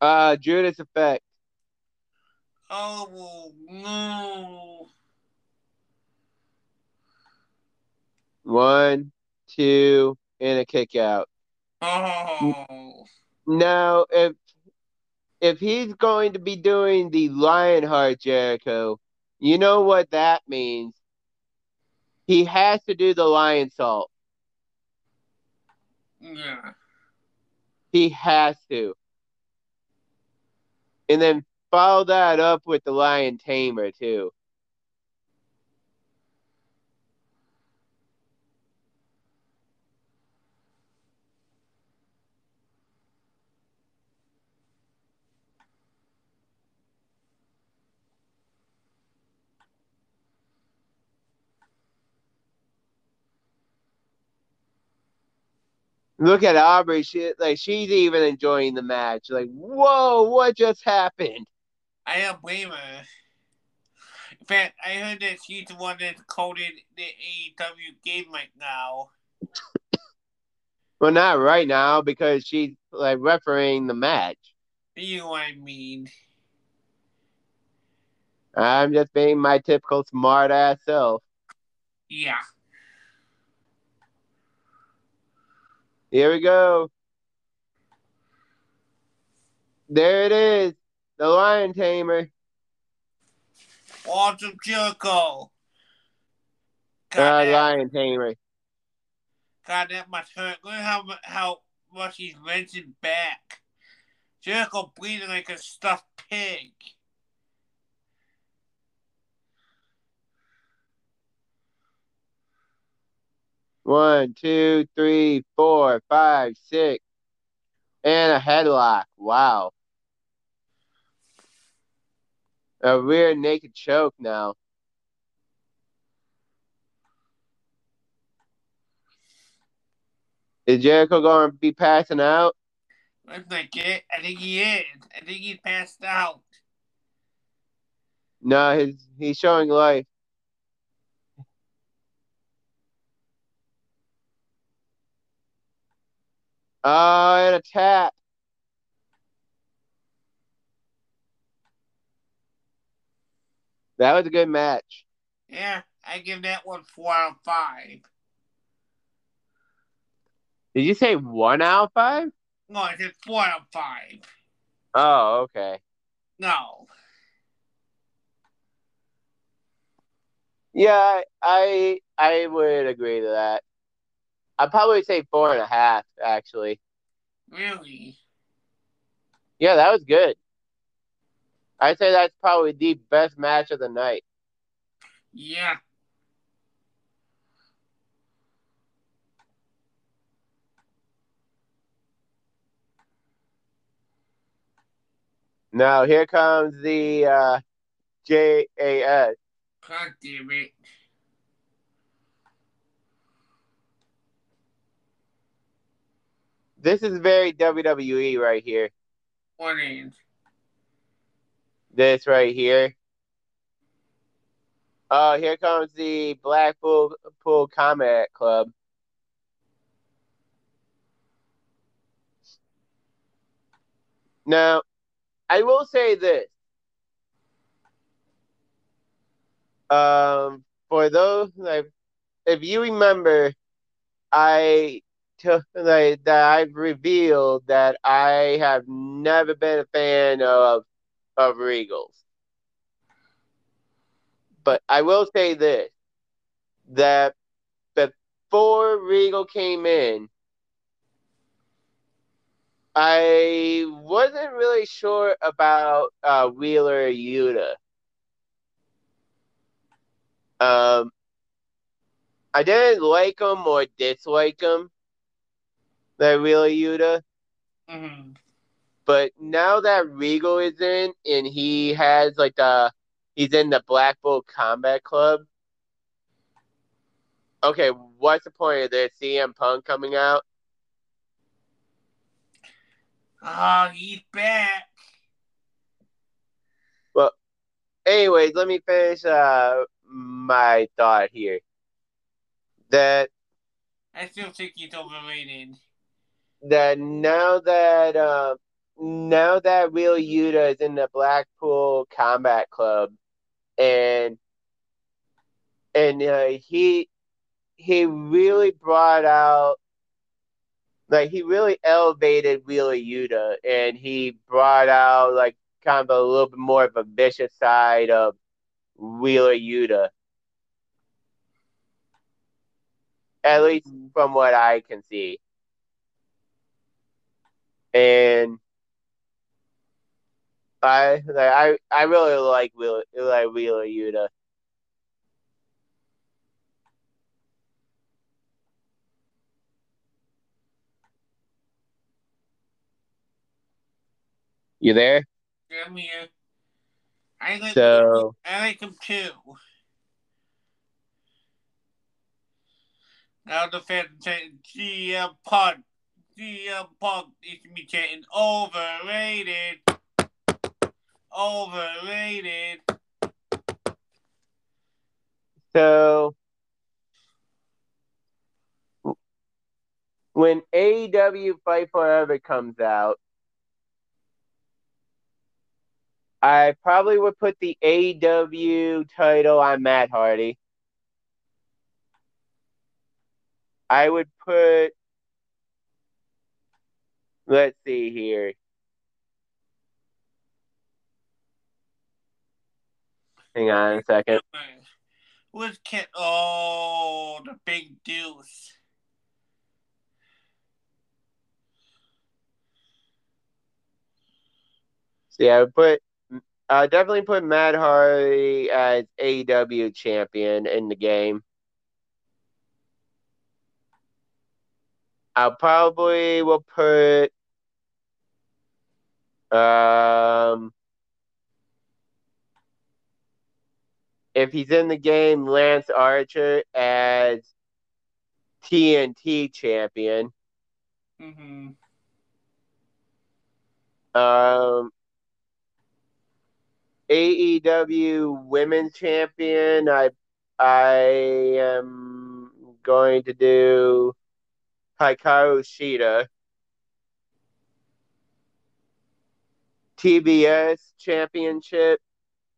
Uh Judas effect. Oh, no. One, two, and a kick out. Oh. Now, if if he's going to be doing the Lionheart Jericho, you know what that means. He has to do the Lionsault. Yeah. He has to. And then follow that up with the lion tamer too. Look at Aubrey. She like she's even enjoying the match. Like, whoa, what just happened? I don't blame her. In fact, I heard that she's the one that's coded the AEW game right now. Well, not right now because she's like refereeing the match. You know what I mean? I'm just being my typical smart ass self. Yeah. Here we go. There it is. The Lion Tamer. Awesome Jericho. Uh, God, that, Lion Tamer. God, that must hurt. Look how, how much he's wrenching back. Jericho bleeding like a stuffed pig. One, two, three, four, five, six. And a headlock. Wow. A rear naked choke now. Is Jericho going to be passing out? Looks like it. I think he is. I think he's passed out. No, his he's showing life. Oh, and a tap. That was a good match. Yeah, I give that one four out of five. Did you say one out of five? No, I said four out of five. Oh, okay. No. Yeah, I I would agree to that. I'd probably say four and a half, actually. Really? Yeah, that was good. I'd say that's probably the best match of the night. Yeah. Now here comes the uh, JAS. God damn it. This is very WWE right here. What is? This right here. Oh, here comes the Blackpool Pool Combat Club. Now, I will say this. Um, for those like, if you remember, I that I've revealed that I have never been a fan of of Regals. But I will say this that before Regal came in, I wasn't really sure about uh, Wheeler Yuta. Um, I didn't like him or dislike him, that really Yuta. Mm-hmm. But now that Regal is in and he has like the he's in the Blackpool Combat Club. Okay, what's the point of this? CM Punk coming out? Oh, he's back. Well, anyways, let me finish uh my thought here. That I still think he's overrated. That now that uh, now that Wheeler Yuta is in the Blackpool Combat Club, and and uh, he he really brought out like he really elevated Wheeler Yuta, and he brought out like kind of a little bit more of a vicious side of Wheeler Yuta. At least from what I can see. And I like I I really like Wheeler like Wheeler Yuta. You there? I'm here. I like So I like him too. Now the saying CM Punk, CM Punk needs to be getting overrated, overrated. so when AEW Fight Forever comes out, I probably would put the AEW title on Matt Hardy. I would put. Let's see here. Hang on a second. Who's Kent? Oh, the big deuce. So yeah, I would put uh, definitely put Matt Hardy as AEW champion in the game. I probably will put um if he's in the game, Lance Archer as TNT champion. Mm-hmm. Um, AEW Women's Champion. I I am going to do Hikaru Shida. TBS Championship.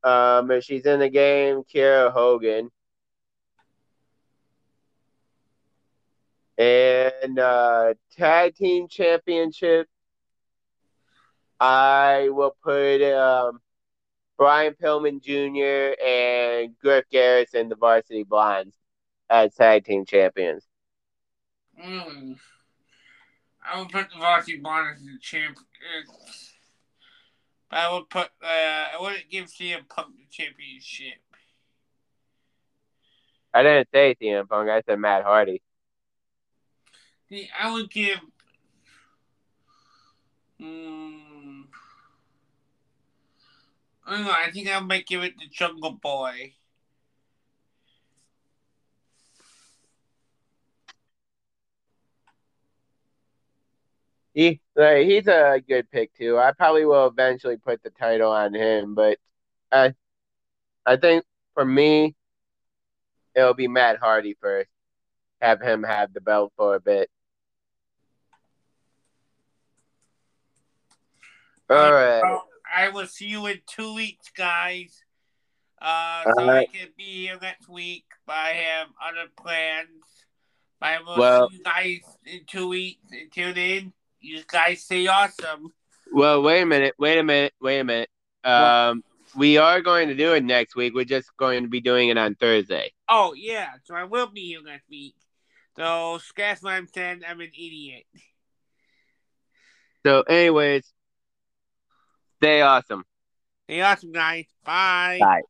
Um, if she's in the game, Kiera Hogan. And uh, Tag Team Championship, I will put um, Brian Pillman Jr. and Griff Garrison, the Varsity Blondes, as Tag Team Champions. Mm. I would put the Varsity Blondes as the champ. I would put. Uh, I wouldn't give CM Punk the championship. I didn't say CM Punk. I said Matt Hardy. See, I would give. Um, I don't know. I think I might give it to Jungle Boy. He like, he's a good pick too. I probably will eventually put the title on him, but I I think for me it'll be Matt Hardy first. Have him have the belt for a bit. All right. Well, I will see you in two weeks, guys. Uh, so Uh, I can be here next week, but I have other plans. But I will Well- see you guys in two weeks tune in. You guys stay awesome. Well, wait a minute. Wait a minute. Wait a minute. Um, we are going to do it next week. We're just going to be doing it on Thursday. Oh yeah, so I will be here next week. So I'm saying. I'm an idiot. So, anyways, stay awesome. Stay awesome, guys. Bye. Bye.